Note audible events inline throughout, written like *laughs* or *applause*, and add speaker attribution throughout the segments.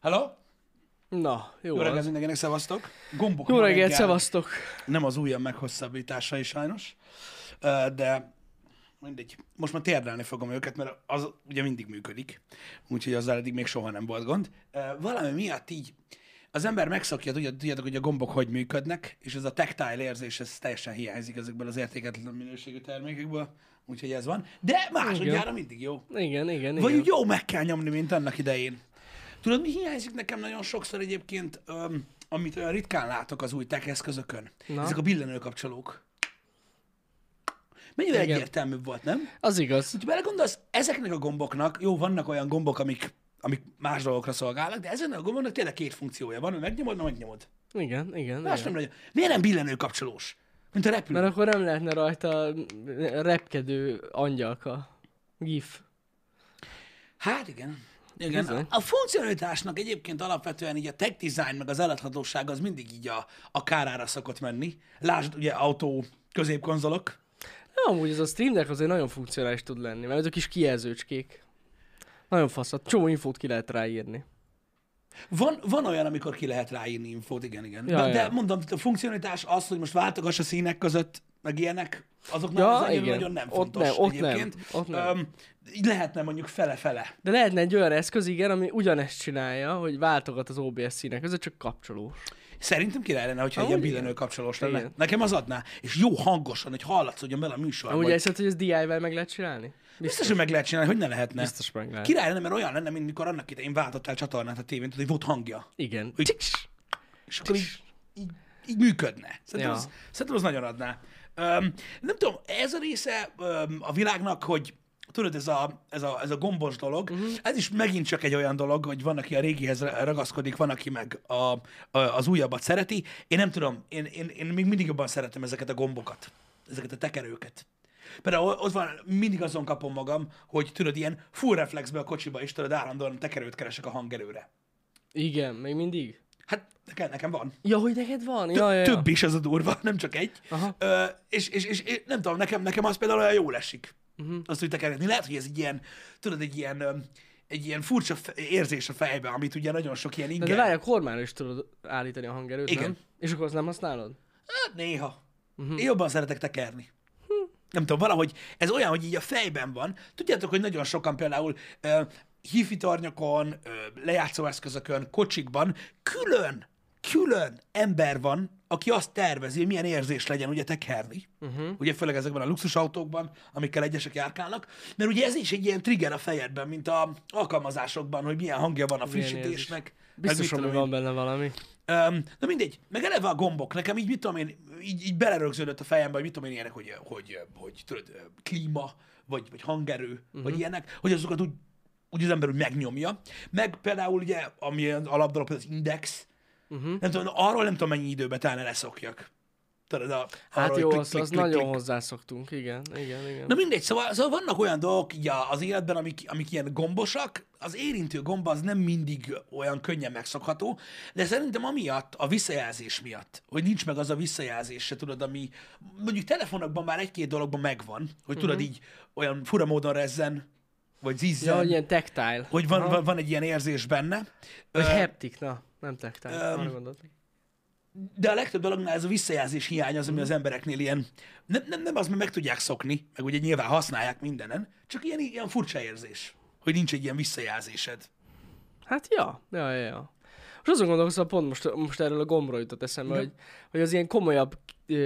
Speaker 1: Hello?
Speaker 2: Na, jó,
Speaker 1: Jó reggelt mindenkinek, szevasztok. Gombok
Speaker 2: Jó reggelt,
Speaker 1: reggel
Speaker 2: szevasztok.
Speaker 1: Nem az ujjam meghosszabbításai sajnos, de mindegy. Most már térdelni fogom őket, mert az ugye mindig működik, úgyhogy azzal eddig még soha nem volt gond. Valami miatt így az ember megszokja, tudjátok, hogy a gombok hogy működnek, és ez a tactile érzés, ez teljesen hiányzik ezekből az értéketlen minőségű termékekből, úgyhogy ez van. De másodjára mindig jó.
Speaker 2: Igen, igen,
Speaker 1: Vagy
Speaker 2: igen.
Speaker 1: úgy jó meg kell nyomni, mint annak idején. Tudod, mi hiányzik nekem nagyon sokszor egyébként, öm, amit olyan ritkán látok az új tech eszközökön?
Speaker 2: Na.
Speaker 1: Ezek a billenőkapcsolók. Mennyivel
Speaker 2: Igen.
Speaker 1: egyértelműbb volt, nem?
Speaker 2: Az igaz.
Speaker 1: Ha belegondolsz, ezeknek a gomboknak, jó, vannak olyan gombok, amik, amik más dolgokra szolgálnak, de ezeknek a gomboknak tényleg két funkciója van, hogy megnyomod, na megnyomod.
Speaker 2: Igen, igen.
Speaker 1: Más
Speaker 2: igen.
Speaker 1: nem legyen. Miért nem billenőkapcsolós? Mint a repülő.
Speaker 2: Mert akkor nem lehetne rajta repkedő angyalka. GIF.
Speaker 1: Hát igen. Igen.
Speaker 2: Bizony.
Speaker 1: A funkcionalitásnak egyébként alapvetően így a tech design meg az eladhatóság az mindig így a, a kárára szokott menni. Lásd, ugye autó középkonzolok.
Speaker 2: Ja, amúgy ez a Stream Deck azért nagyon funkcionális tud lenni, mert ezek kis kijelzőcskék. Nagyon fasz, csomó infót ki lehet ráírni.
Speaker 1: Van, van olyan, amikor ki lehet ráírni infót, igen, igen.
Speaker 2: Ja,
Speaker 1: de,
Speaker 2: ja.
Speaker 1: de mondom, a funkcionalitás az, hogy most váltogass a színek között, meg ilyenek, azok
Speaker 2: Ja,
Speaker 1: nagyon,
Speaker 2: igen.
Speaker 1: nagyon nem
Speaker 2: Ott
Speaker 1: fontos
Speaker 2: nem, ott nem,
Speaker 1: egyébként.
Speaker 2: ott nem.
Speaker 1: Öm, így lehetne mondjuk fele-fele.
Speaker 2: De lehetne egy olyan eszköz, igen, ami ugyanezt csinálja, hogy váltogat az OBS színek között, csak kapcsolós.
Speaker 1: Szerintem király lenne, hogyha egy
Speaker 2: Amúgy
Speaker 1: ilyen billenő kapcsolós lenne.
Speaker 2: Igen.
Speaker 1: Nekem az adná. És jó hangosan, hogy hallatszódjon bele a műsorba.
Speaker 2: Amúgy
Speaker 1: hogy-
Speaker 2: ezt hogy ez DIY-vel meg lehet csinálni?
Speaker 1: Biztos, hogy meg lehet csinálni, hogy ne lehetne.
Speaker 2: Biztos meg lehet.
Speaker 1: Király lenne, mert olyan lenne, mint mikor annak idején váltottál csatornát a tévén, hogy volt hangja.
Speaker 2: Igen.
Speaker 1: Hogy és akkor így, így, így működne. Szerintem,
Speaker 2: Ja.
Speaker 1: az, szerintem az nagyon adná. Um, nem tudom, ez a része um, a világnak, hogy tudod, ez a, ez a, ez a gombos dolog, uh-huh. ez is megint csak egy olyan dolog, hogy van, aki a régihez ragaszkodik, van, aki meg a, a, az újabbat szereti. Én nem tudom, én, én, én még mindig jobban szeretem ezeket a gombokat, ezeket a tekerőket. Például ott van, mindig azon kapom magam, hogy tudod, ilyen full reflexbe a kocsiba is tudod, állandóan tekerőt keresek a hangerőre.
Speaker 2: Igen, még mindig.
Speaker 1: Hát nekem, nekem van.
Speaker 2: Ja, hogy neked van? Ja, ja, ja.
Speaker 1: Több is az a durva, *laughs* nem csak egy.
Speaker 2: Aha.
Speaker 1: Ö, és, és, és, és, nem tudom, nekem, nekem az például olyan jól esik. Uh-huh. Azt, hogy tekergetni. Lehet, hogy ez egy ilyen, tudod, egy ilyen, ö, egy ilyen furcsa érzés a fejbe, amit ugye nagyon sok ilyen
Speaker 2: De,
Speaker 1: inger.
Speaker 2: de várj, a kormányra is tudod állítani a hangerőt,
Speaker 1: Igen.
Speaker 2: nem? És akkor azt nem használod?
Speaker 1: Hát néha. Uh-huh. Én jobban szeretek tekerni. Nem tudom, valahogy ez olyan, hogy így a fejben van. Tudjátok, hogy nagyon sokan például uh, uh, lejátszóeszközökön, kocsikban külön, külön ember van, aki azt tervezi, hogy milyen érzés legyen ugye tekerni. Uh-huh. Ugye főleg ezekben a luxusautókban, amikkel egyesek járkálnak. Mert ugye ez is egy ilyen trigger a fejedben, mint a alkalmazásokban, hogy milyen hangja van a frissítésnek.
Speaker 2: Biztos, hogy van benne valami.
Speaker 1: Um, na mindegy, meg eleve a gombok, nekem így mit tudom én, így, így belerögződött a fejembe, hogy mit tudom én ilyenek, hogy, hogy, hogy tudod, klíma, vagy, vagy hangerő, uh-huh. vagy ilyenek, hogy azokat úgy, úgy az ember úgy megnyomja. Meg például ugye, ami az alapdolog, az index, uh-huh. nem tudom, arról nem tudom mennyi időbe telne leszokjak. Tudod, a,
Speaker 2: Hát
Speaker 1: arról,
Speaker 2: jó,
Speaker 1: klik,
Speaker 2: az,
Speaker 1: klik,
Speaker 2: az
Speaker 1: klik,
Speaker 2: nagyon
Speaker 1: klik.
Speaker 2: hozzászoktunk, igen, igen, igen.
Speaker 1: Na mindegy, szóval, szóval vannak olyan dolgok így az életben, amik, amik ilyen gombosak, az érintő gomba az nem mindig olyan könnyen megszokható, de szerintem amiatt, a visszajelzés miatt, hogy nincs meg az a visszajelzés se, tudod, ami mondjuk telefonokban már egy-két dologban megvan, hogy tudod így olyan fura módon rezzen, vagy zizzen,
Speaker 2: Ja, hogy ilyen tactile.
Speaker 1: hogy van, van, van egy ilyen érzés benne.
Speaker 2: Vagy
Speaker 1: Ö,
Speaker 2: haptic, na, nem tactile. Arra gondoltam.
Speaker 1: de a legtöbb dolognál ez a visszajelzés hiány az, ami az embereknél ilyen, nem, nem, nem az, mert meg tudják szokni, meg ugye nyilván használják mindenen, csak ilyen, ilyen furcsa érzés, hogy nincs egy ilyen visszajelzésed.
Speaker 2: Hát ja, ja, ja, ja. Most azon gondolkozom, pont most, most erről a gombról jutott eszembe, hogy, hogy az ilyen komolyabb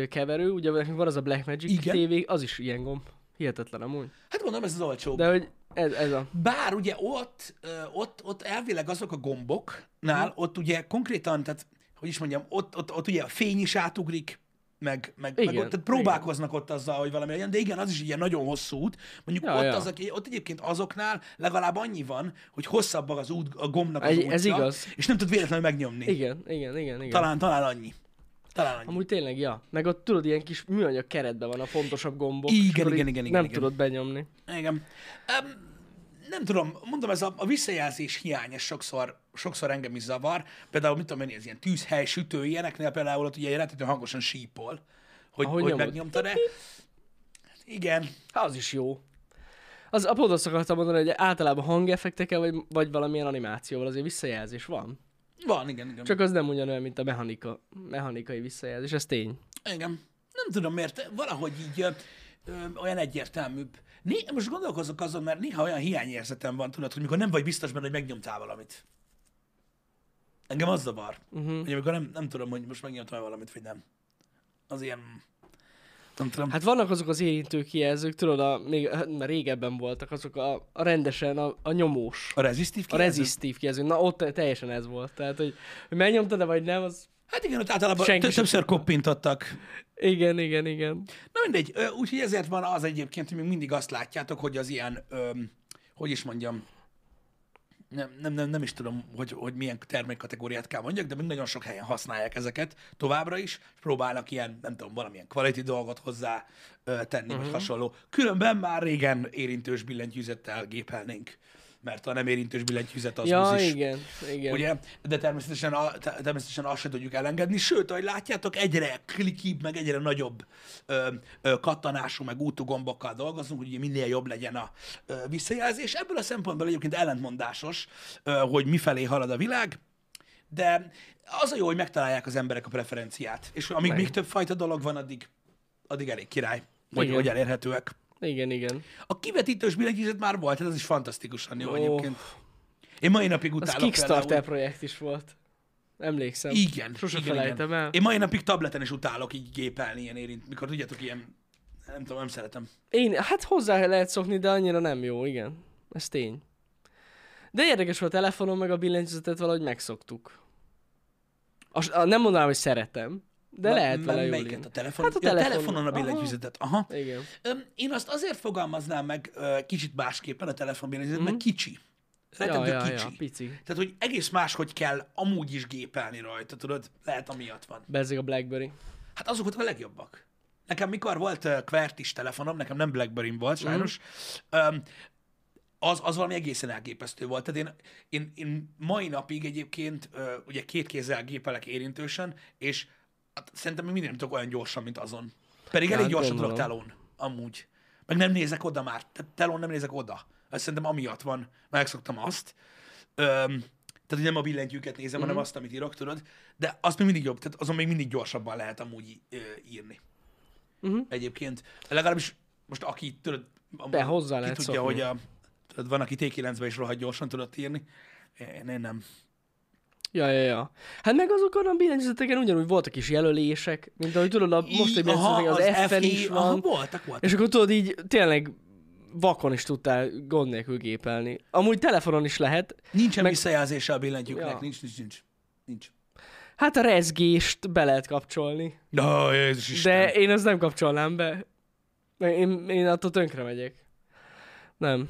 Speaker 2: keverő, ugye van az a Blackmagic. TV, az is ilyen gomb. Hihetetlen amúgy.
Speaker 1: Hát gondolom, ez az olcsóbb.
Speaker 2: De hogy ez, ez a...
Speaker 1: Bár ugye ott, ott, ott elvileg azok a gomboknál,
Speaker 2: Hm.
Speaker 1: ott ugye konkrétan, tehát hogy is mondjam, ott, ott, ott ugye a fény is átugrik, meg, meg, meg
Speaker 2: Igen,
Speaker 1: ott, tehát próbálkoznak ott azzal, hogy valami legyen, de igen, az is ilyen nagyon hosszú út. Mondjuk
Speaker 2: Ja,
Speaker 1: ott,
Speaker 2: ja.
Speaker 1: Az, aki- ott egyébként azoknál legalább annyi van, hogy hosszabb az út, a gombnak az
Speaker 2: Egy-
Speaker 1: útja,
Speaker 2: ez igaz.
Speaker 1: és nem tud véletlenül megnyomni.
Speaker 2: Igen, igen, igen, igen.
Speaker 1: Talán, talán annyi. Talán annyi.
Speaker 2: Amúgy tényleg, ja. Meg ott tudod, ilyen kis műanyag keretben van a fontosabb gombok.
Speaker 1: Igen, igen, igen, igen,
Speaker 2: Nem
Speaker 1: igen.
Speaker 2: tudod benyomni.
Speaker 1: Igen. Um, nem tudom, mondom, ez a, a visszajelzés hiány, ez sokszor, sokszor engem is zavar. Például, mit tudom én, ez ilyen tűzhely, sütő, ilyeneknél például ott ugye rettetően hangosan sípol, hogy,
Speaker 2: Ahogy
Speaker 1: hogy megnyomtad-e. Igen,
Speaker 2: Hát az is jó. Az a pont azt akartam mondani, hogy általában hangeffektekkel, vagy, vagy valamilyen animációval azért visszajelzés van.
Speaker 1: Van, igen, igen.
Speaker 2: Csak az nem ugyanolyan, mint a mechanika, mechanikai visszajelzés, ez tény.
Speaker 1: Igen. Nem tudom miért, valahogy így ö, ö, olyan egyértelműbb. Né, most gondolkozok azon, mert néha olyan hiányérzetem van, tudod, hogy mikor nem vagy biztos benne, hogy megnyomtál valamit. Engem az zavar. Uh-huh. Hogy amikor nem, nem tudom, hogy most megnyomtam valamit, vagy nem. Az ilyen... Nem tudom.
Speaker 2: Hát vannak azok az érintő kijelzők, tudod, a, még hát már régebben voltak azok a, a rendesen, a, a nyomós,
Speaker 1: A rezistív
Speaker 2: a
Speaker 1: kijelző?
Speaker 2: rezisztív kijelző. Na ott teljesen ez volt. Tehát, hogy, hogy megnyomtad-e vagy nem, az...
Speaker 1: Hát igen, ott általában
Speaker 2: Senki
Speaker 1: többször koppintottak.
Speaker 2: Igen, igen, igen.
Speaker 1: Na mindegy, úgyhogy ezért van az egyébként, hogy még mindig azt látjátok, hogy az ilyen, öm, hogy is mondjam, nem, nem, nem, nem is tudom, hogy, hogy milyen termékkategóriát kell mondjak, de még nagyon sok helyen használják ezeket továbbra is, és próbálnak ilyen, nem tudom, valamilyen quality dolgot hozzá ö, tenni, uh-huh. vagy hasonló. Különben már régen érintős billentyűzettel gépelnénk, mert a nem érintős billentyűzet az
Speaker 2: Ja,
Speaker 1: is.
Speaker 2: igen, igen.
Speaker 1: Ugye? De természetesen, a, természetesen azt se tudjuk elengedni, sőt, ahogy látjátok, egyre klikibb, meg egyre nagyobb ö, ö, kattanású, meg útugombokkal dolgozunk, hogy minél jobb legyen a ö, visszajelzés. Ebből a szempontból egyébként ellentmondásos, ö, hogy mifelé halad a világ, de az a jó, hogy megtalálják az emberek a preferenciát, és amíg
Speaker 2: Meg.
Speaker 1: még több fajta dolog van, addig, addig elég király, hogy, hogy elérhetőek.
Speaker 2: Igen, igen.
Speaker 1: A kivetítős billentyűzet már volt, tehát az is fantasztikusan jó
Speaker 2: Ó.
Speaker 1: egyébként. Én mai napig
Speaker 2: Az
Speaker 1: utálok
Speaker 2: Kickstarter
Speaker 1: például-
Speaker 2: projekt is volt. Emlékszem.
Speaker 1: Igen.
Speaker 2: Sose
Speaker 1: igen,
Speaker 2: felejtem
Speaker 1: igen.
Speaker 2: el.
Speaker 1: Én mai napig tableten is utálok így gépelni, ilyen érint, mikor tudjátok, ilyen, nem tudom, nem szeretem.
Speaker 2: Én, hát hozzá lehet szokni, de annyira nem jó, igen. Ez tény. De érdekes volt a telefonon, meg a billentyűzetet valahogy megszoktuk. A, a, nem mondanám, hogy szeretem, de
Speaker 1: Ma-
Speaker 2: lehet vele jól
Speaker 1: Melyiket? A telefon?
Speaker 2: Hát a
Speaker 1: Ja, a
Speaker 2: telefonon.
Speaker 1: a billentyűzetet. Aha.
Speaker 2: Igen.
Speaker 1: Én azt azért fogalmaznám meg kicsit másképpen a telefon billentyűzetet, mert kicsi.
Speaker 2: Ja,
Speaker 1: Rettentő
Speaker 2: ja,
Speaker 1: kicsi.
Speaker 2: ja, pici.
Speaker 1: Tehát, hogy egész máshogy kell amúgy is gépelni rajta, tudod? Lehet amiatt van.
Speaker 2: Bezzeg a Blackberry.
Speaker 1: Hát azok voltak a legjobbak. Nekem mikor volt uh, QWERTY-s telefonom, nekem nem blackberry volt sajnos, mm. um, az, az valami egészen elképesztő volt. Tehát én, én, én mai napig egyébként uh, ugye két kézzel gépelek érintősen, és hát, szerintem még minden tudok olyan gyorsan, mint azon. Pedig
Speaker 2: Hát,
Speaker 1: elég gyorsan tudok
Speaker 2: gondolom.
Speaker 1: telón, amúgy. Meg nem nézek oda már. Tehát telón nem nézek oda. Ez szerintem amiatt van. Megszoktam azt. Öm, tehát hogy nem a billentyűket nézem, mm-hmm. hanem azt, amit írok, tudod. De az még mindig jobb, tehát azon még mindig gyorsabban lehet amúgy írni.
Speaker 2: Mhm.
Speaker 1: Egyébként. Legalábbis most aki, tudod,
Speaker 2: De hozzá
Speaker 1: ki tudja,
Speaker 2: szokni.
Speaker 1: hogy a, tudod, van, aki T9-ben is rohadt gyorsan tudott írni. Én, én nem.
Speaker 2: Ja, ja, ja. Hát meg azokon a billentyűzeteken ugyanúgy voltak is jelölések, mint ahogy tudod, a most egy
Speaker 1: Aha,
Speaker 2: billentyűzeteken az, F-en is
Speaker 1: Aha,
Speaker 2: van.
Speaker 1: voltak, voltak.
Speaker 2: És akkor tudod így tényleg vakon is tudtál gond nélkül gépelni. Amúgy telefonon is lehet.
Speaker 1: Nincsen
Speaker 2: meg-
Speaker 1: visszajelzése a billentyűknek,
Speaker 2: Ja.
Speaker 1: nincs, nincs, nincs. Nincs.
Speaker 2: Hát a rezgést be lehet kapcsolni.
Speaker 1: Na, Jézus Isten.
Speaker 2: De én azt nem kapcsolnám be. Én, én attól tönkre megyek. Nem.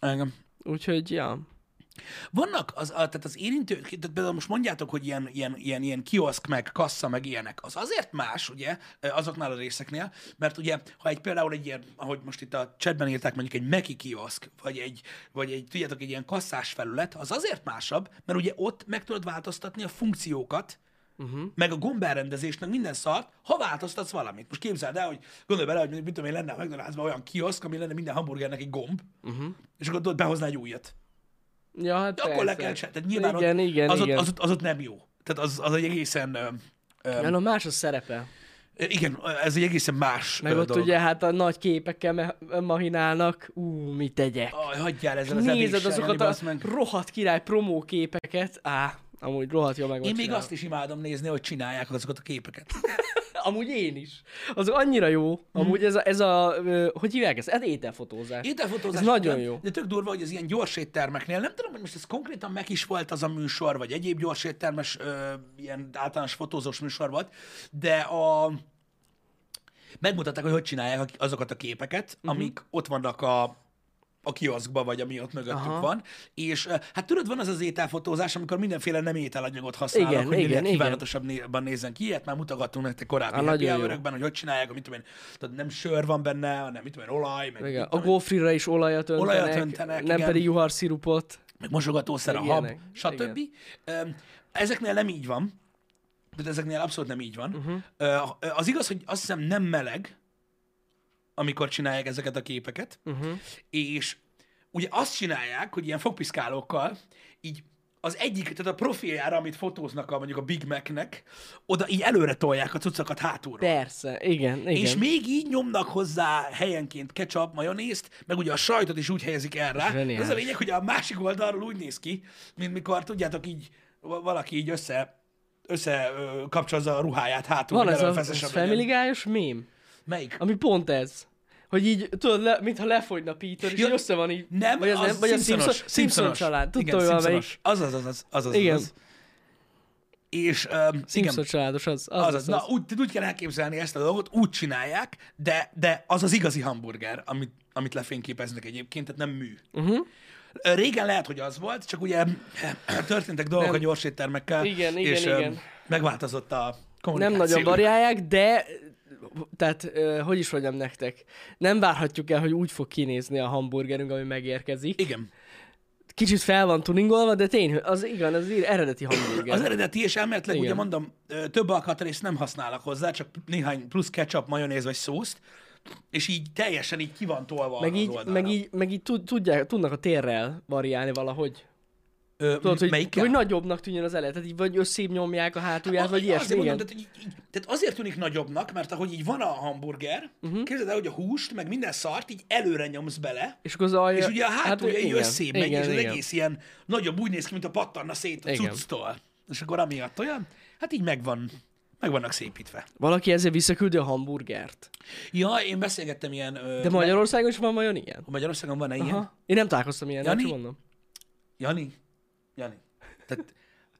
Speaker 1: Engem.
Speaker 2: Úgyhogy, ja.
Speaker 1: Vannak, az, a, tehát az érintő, tehát például most mondjátok, hogy ilyen, ilyen, ilyen, ilyen kioszk, meg kassa, meg ilyenek. Az azért más, ugye, azoknál a részeknél, mert ugye, ha egy például egy ilyen, ahogy most itt a chatben írták, mondjuk egy Meki kioszk, vagy egy, vagy egy, tudjátok, egy ilyen kasszás felület, az azért másabb, mert ugye ott meg tudod változtatni a funkciókat, uh-huh. meg a gomberendezést, meg minden szart, ha változtatsz valamit. Most képzeld el, hogy gondolj bele, hogy mit tudom én, lenne a McDonald'sban olyan kioszk, ami lenne minden hamburgernek egy gomb, uh-huh. és akkor tudod behozni egy újat.
Speaker 2: Ja, hát
Speaker 1: De akkor le kell csinálni. Tehát nyilván
Speaker 2: igen,
Speaker 1: ott,
Speaker 2: igen,
Speaker 1: az,
Speaker 2: igen.
Speaker 1: Ott, az, ott, az ott nem jó. Tehát az, az egy egészen... Ö, ö,
Speaker 2: Ja, más a szerepe.
Speaker 1: igen, ez egy egészen más
Speaker 2: Meg ott
Speaker 1: dolog.
Speaker 2: ugye hát a nagy képekkel mahinálnak. Ú, mit tegyek?
Speaker 1: Aj, hagyjál ezzel az
Speaker 2: Nézed azokat a
Speaker 1: meg.
Speaker 2: rohadt király promó képeket. Á, amúgy rohadt jó meg
Speaker 1: Én még
Speaker 2: csinálva.
Speaker 1: azt is imádom nézni, hogy csinálják azokat a képeket. *laughs*
Speaker 2: Amúgy én is. Az annyira jó. Amúgy ez a, ez a hogy hívják ezt? Ez ételfotózás.
Speaker 1: Ételfotózás.
Speaker 2: Ez nagyon jó.
Speaker 1: De tök durva, hogy az ilyen gyors éttermeknél, nem tudom, hogy most ez konkrétan meg is volt az a műsor, vagy egyéb gyors éttermes, ö, ilyen általános fotózós műsor volt, de a... Megmutatták, hogy hogy csinálják azokat a képeket, uh-huh. amik ott vannak a, a kioszkba, vagy ami ott mögöttük
Speaker 2: Aha.
Speaker 1: van. És ö, hát tudod, van az az ételfotózás, amikor mindenféle nem ételanyagot használnak,
Speaker 2: Igen,
Speaker 1: hogy minél
Speaker 2: igen,
Speaker 1: kívánatosabban nézzen ki. Ilyet már mutogattunk nektek korábbi happy hogy hogy csinálják, mit tudom én, tudod, nem sör van benne, hanem mit tudom én, olaj, meg,
Speaker 2: Igen. A
Speaker 1: tudom én,
Speaker 2: gófrira is olajat öntenek,
Speaker 1: Olajat öntenek,
Speaker 2: nem
Speaker 1: igen.
Speaker 2: pedig juharszirupot.
Speaker 1: meg mosogatószer, a hab, stb. Ezeknél nem így van. Tehát ezeknél abszolút nem így van. Uh-huh. Az igaz, hogy azt hiszem nem meleg amikor csinálják ezeket a képeket, uh-huh. és ugye azt csinálják, hogy ilyen fogpiszkálókkal így az egyik, tehát a profiljára, amit fotóznak a, mondjuk a Big Mac-nek, oda így előre tolják a cuccokat hátulról.
Speaker 2: Persze, igen, igen.
Speaker 1: És még így nyomnak hozzá helyenként ketchup, majonézt, meg ugye a sajtot is úgy helyezik el rá.
Speaker 2: Zseniális.
Speaker 1: Ez a lényeg, hogy a másik oldalról úgy néz ki, mint mikor tudjátok így, va- valaki így össze, össze kapcsolza a ruháját hátul.
Speaker 2: Van ez a
Speaker 1: legyen.
Speaker 2: Family mém,
Speaker 1: Melyik?
Speaker 2: ami pont ez. Hogy így, tudod, le, mintha lefogyna Peter, és
Speaker 1: Ja,
Speaker 2: össze van így.
Speaker 1: Nem,
Speaker 2: vagy az,
Speaker 1: az
Speaker 2: nem, vagy a
Speaker 1: Simpsonos.
Speaker 2: Simpson, Simpson család.
Speaker 1: Igen,
Speaker 2: Tudtam, hogy valamelyik.
Speaker 1: Az az, az az, az az,
Speaker 2: Igen.
Speaker 1: az. És um,
Speaker 2: Simpson
Speaker 1: igen,
Speaker 2: családos, az az.
Speaker 1: az,
Speaker 2: az,
Speaker 1: az. Na, úgy, úgy kell elképzelni ezt a dolgot, úgy csinálják, de, de az az igazi hamburger, amit, amit lefényképeznek egyébként, tehát nem mű.
Speaker 2: Uh-huh.
Speaker 1: Régen lehet, hogy az volt, csak ugye történtek dolgok
Speaker 2: Nem.
Speaker 1: a gyorséttermekkel,
Speaker 2: Igen, igen,
Speaker 1: és
Speaker 2: igen.
Speaker 1: megváltozott a
Speaker 2: Nem
Speaker 1: kommunikáció.
Speaker 2: nagyon variálják, de tehát, hogy is mondjam nektek, nem várhatjuk el, hogy úgy fog kinézni a hamburgerünk, ami megérkezik.
Speaker 1: Igen.
Speaker 2: Kicsit fel van tuningolva, de tény, az igen, az ír- eredeti hamburger.
Speaker 1: Az eredeti és elméletileg
Speaker 2: Igen.
Speaker 1: ugye mondom, több alkatrészt nem használnak hozzá, csak néhány plusz ketchup, majonéz vagy szószt, és így teljesen így ki van tolva
Speaker 2: meg így,
Speaker 1: oldalra.
Speaker 2: meg így, meg így tud, tudják, tudnak a térrel variálni valahogy.
Speaker 1: Ö,
Speaker 2: Tudod, hogy,
Speaker 1: melyikkel?
Speaker 2: hogy nagyobbnak tűnjön az eleje, tehát így vagy összébb nyomják a hátulját,
Speaker 1: A-
Speaker 2: vagy ilyesmi,
Speaker 1: azért mondom, tehát, így, így, tehát azért tűnik nagyobbnak, mert ahogy így van a hamburger, uh-huh. képzeld el, hogy a húst, meg minden szart így előre nyomsz bele,
Speaker 2: És az alja...
Speaker 1: és ugye a hátulja hát, így összébb megy, és az
Speaker 2: igen.
Speaker 1: egész ilyen nagyobb úgy néz ki, mint a pattanna szét a cucctól. És akkor amiatt olyan, hát így megvan, meg vannak szépítve.
Speaker 2: Valaki ezzel visszaküldi a hamburgert.
Speaker 1: Ja, én beszélgettem ilyen... Ö,
Speaker 2: De Magyarországon is van vajon ilyen?
Speaker 1: Magyarországon van-e ilyen?
Speaker 2: Én nem találkoztam ilyen,
Speaker 1: Jani?
Speaker 2: mondom.
Speaker 1: Jani? Jani. Tehát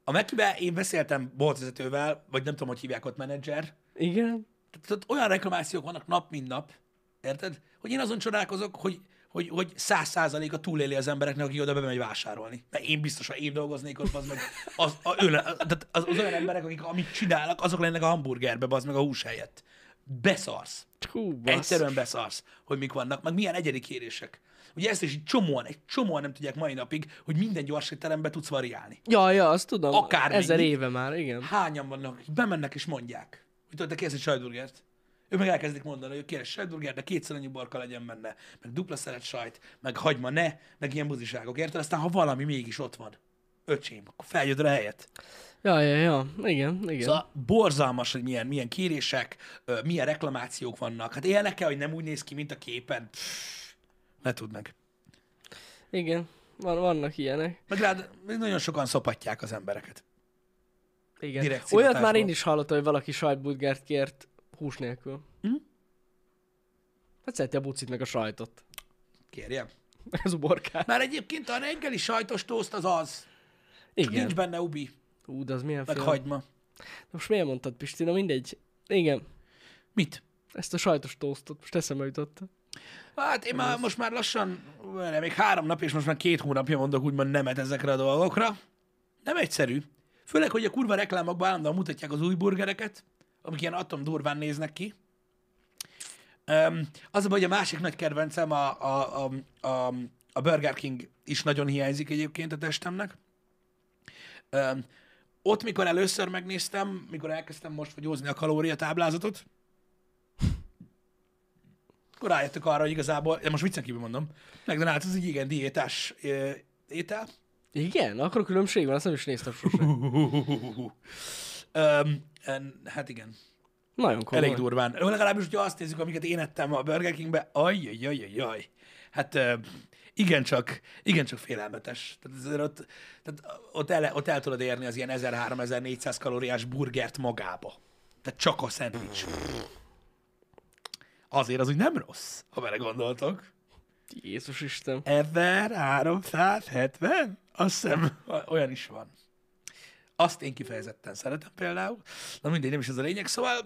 Speaker 1: a Mekibe én beszéltem boltvezetővel, vagy nem tudom, hogy hívják ott menedzser,
Speaker 2: Igen?
Speaker 1: tehát olyan reklamációk vannak nap, mint nap, érted? Hogy én azon csodálkozok, hogy hogy, hogy száz százaléka túléli az embereknek, aki oda bemegy vásárolni. Mert én biztos, ha én dolgoznék ott, az meg az, a, tehát az, az, olyan emberek, akik amit csinálnak, azok lennek a hamburgerbe, az meg a hús helyett. Beszarsz.
Speaker 2: Hú.
Speaker 1: Egyszerűen beszarsz, hogy mik vannak, meg milyen egyedi kérések. Ugye ezt is egy csomóan, egy csomóan nem tudják mai napig, hogy minden gyors étterembe tudsz variálni.
Speaker 2: Ja, ja, azt tudom.
Speaker 1: Akármennyi.
Speaker 2: Ezer éve már, igen.
Speaker 1: Hányan vannak, bemennek és mondják, hogy tudod, te kérsz egy sajtburgert. Ők meg elkezdik mondani, hogy kérsz sajtburgert, de kétszer annyi borka legyen benne, meg dupla szeret sajt, meg hagyma ne, meg ilyen buziságok, érted? Aztán ha valami mégis ott van, öcsém, akkor feljött rá helyet.
Speaker 2: Ja, ja, ja. Igen, igen.
Speaker 1: Szóval borzalmas, hogy milyen, milyen kérések, milyen reklamációk vannak. Hát élnek el, hogy nem úgy néz ki, mint a képen. Pff, ne tudd meg.
Speaker 2: Igen. Van, vannak ilyenek.
Speaker 1: Meg rád nagyon sokan szopatják az embereket.
Speaker 2: Igen.
Speaker 1: Direkt
Speaker 2: Olyat már én is hallottam, hogy valaki sajtburgert kért hús nélkül.
Speaker 1: Hm?
Speaker 2: Hát szereti a bucit meg a sajtot.
Speaker 1: Kérjem. *laughs*
Speaker 2: Meg az uborkát.
Speaker 1: Már egyébként a reggeli sajtos tószt az az. Csak
Speaker 2: Igen.
Speaker 1: nincs benne ubi,
Speaker 2: Ú, de az milyen
Speaker 1: meg
Speaker 2: fél.
Speaker 1: hagyma.
Speaker 2: Most miért mondtad, Pisti? Na mindegy. Igen.
Speaker 1: Mit?
Speaker 2: Ezt a sajtos tosztot most eszembe jutott.
Speaker 1: Hát én már most már lassan, még három nap, és most már két hónapja mondok úgymond nemet ezekre a dolgokra. Nem egyszerű. Főleg, hogy a kurva reklámokban állandóan mutatják az új burgereket, amik ilyen atom durván néznek ki. Um, az a hogy a másik nagy kedvencem, a, a, a, a, a Burger King is nagyon hiányzik egyébként a testemnek. Um, ott, mikor először megnéztem, mikor elkezdtem most fogyózni a kalóriatáblázatot, akkor rájöttök arra, hogy igazából, én most viccen kívül mondom, McDonald's az egy igen diétás ö, étel.
Speaker 2: Igen? Akkor különbség van, azt nem is néztem sose.
Speaker 1: Um, hát igen,
Speaker 2: Nagyon komoly.
Speaker 1: elég durván. Legalábbis, hogyha azt nézzük, amiket én ettem a Burger Kingbe, ajjajajajaj. Hát ö, igencsak, igencsak félelmetes. Tehát, azért ott, tehát ott, el, ott el tudod érni az ilyen 1300-1400 kalóriás burgert magába. Tehát csak a szendvics. Azért az úgy nem rossz, ha vele gondoltok.
Speaker 2: Jézus Isten.
Speaker 1: 1370? Azt hiszem, olyan is van. Azt én kifejezetten szeretem például. Na mindegy, nem is ez a lényeg, szóval...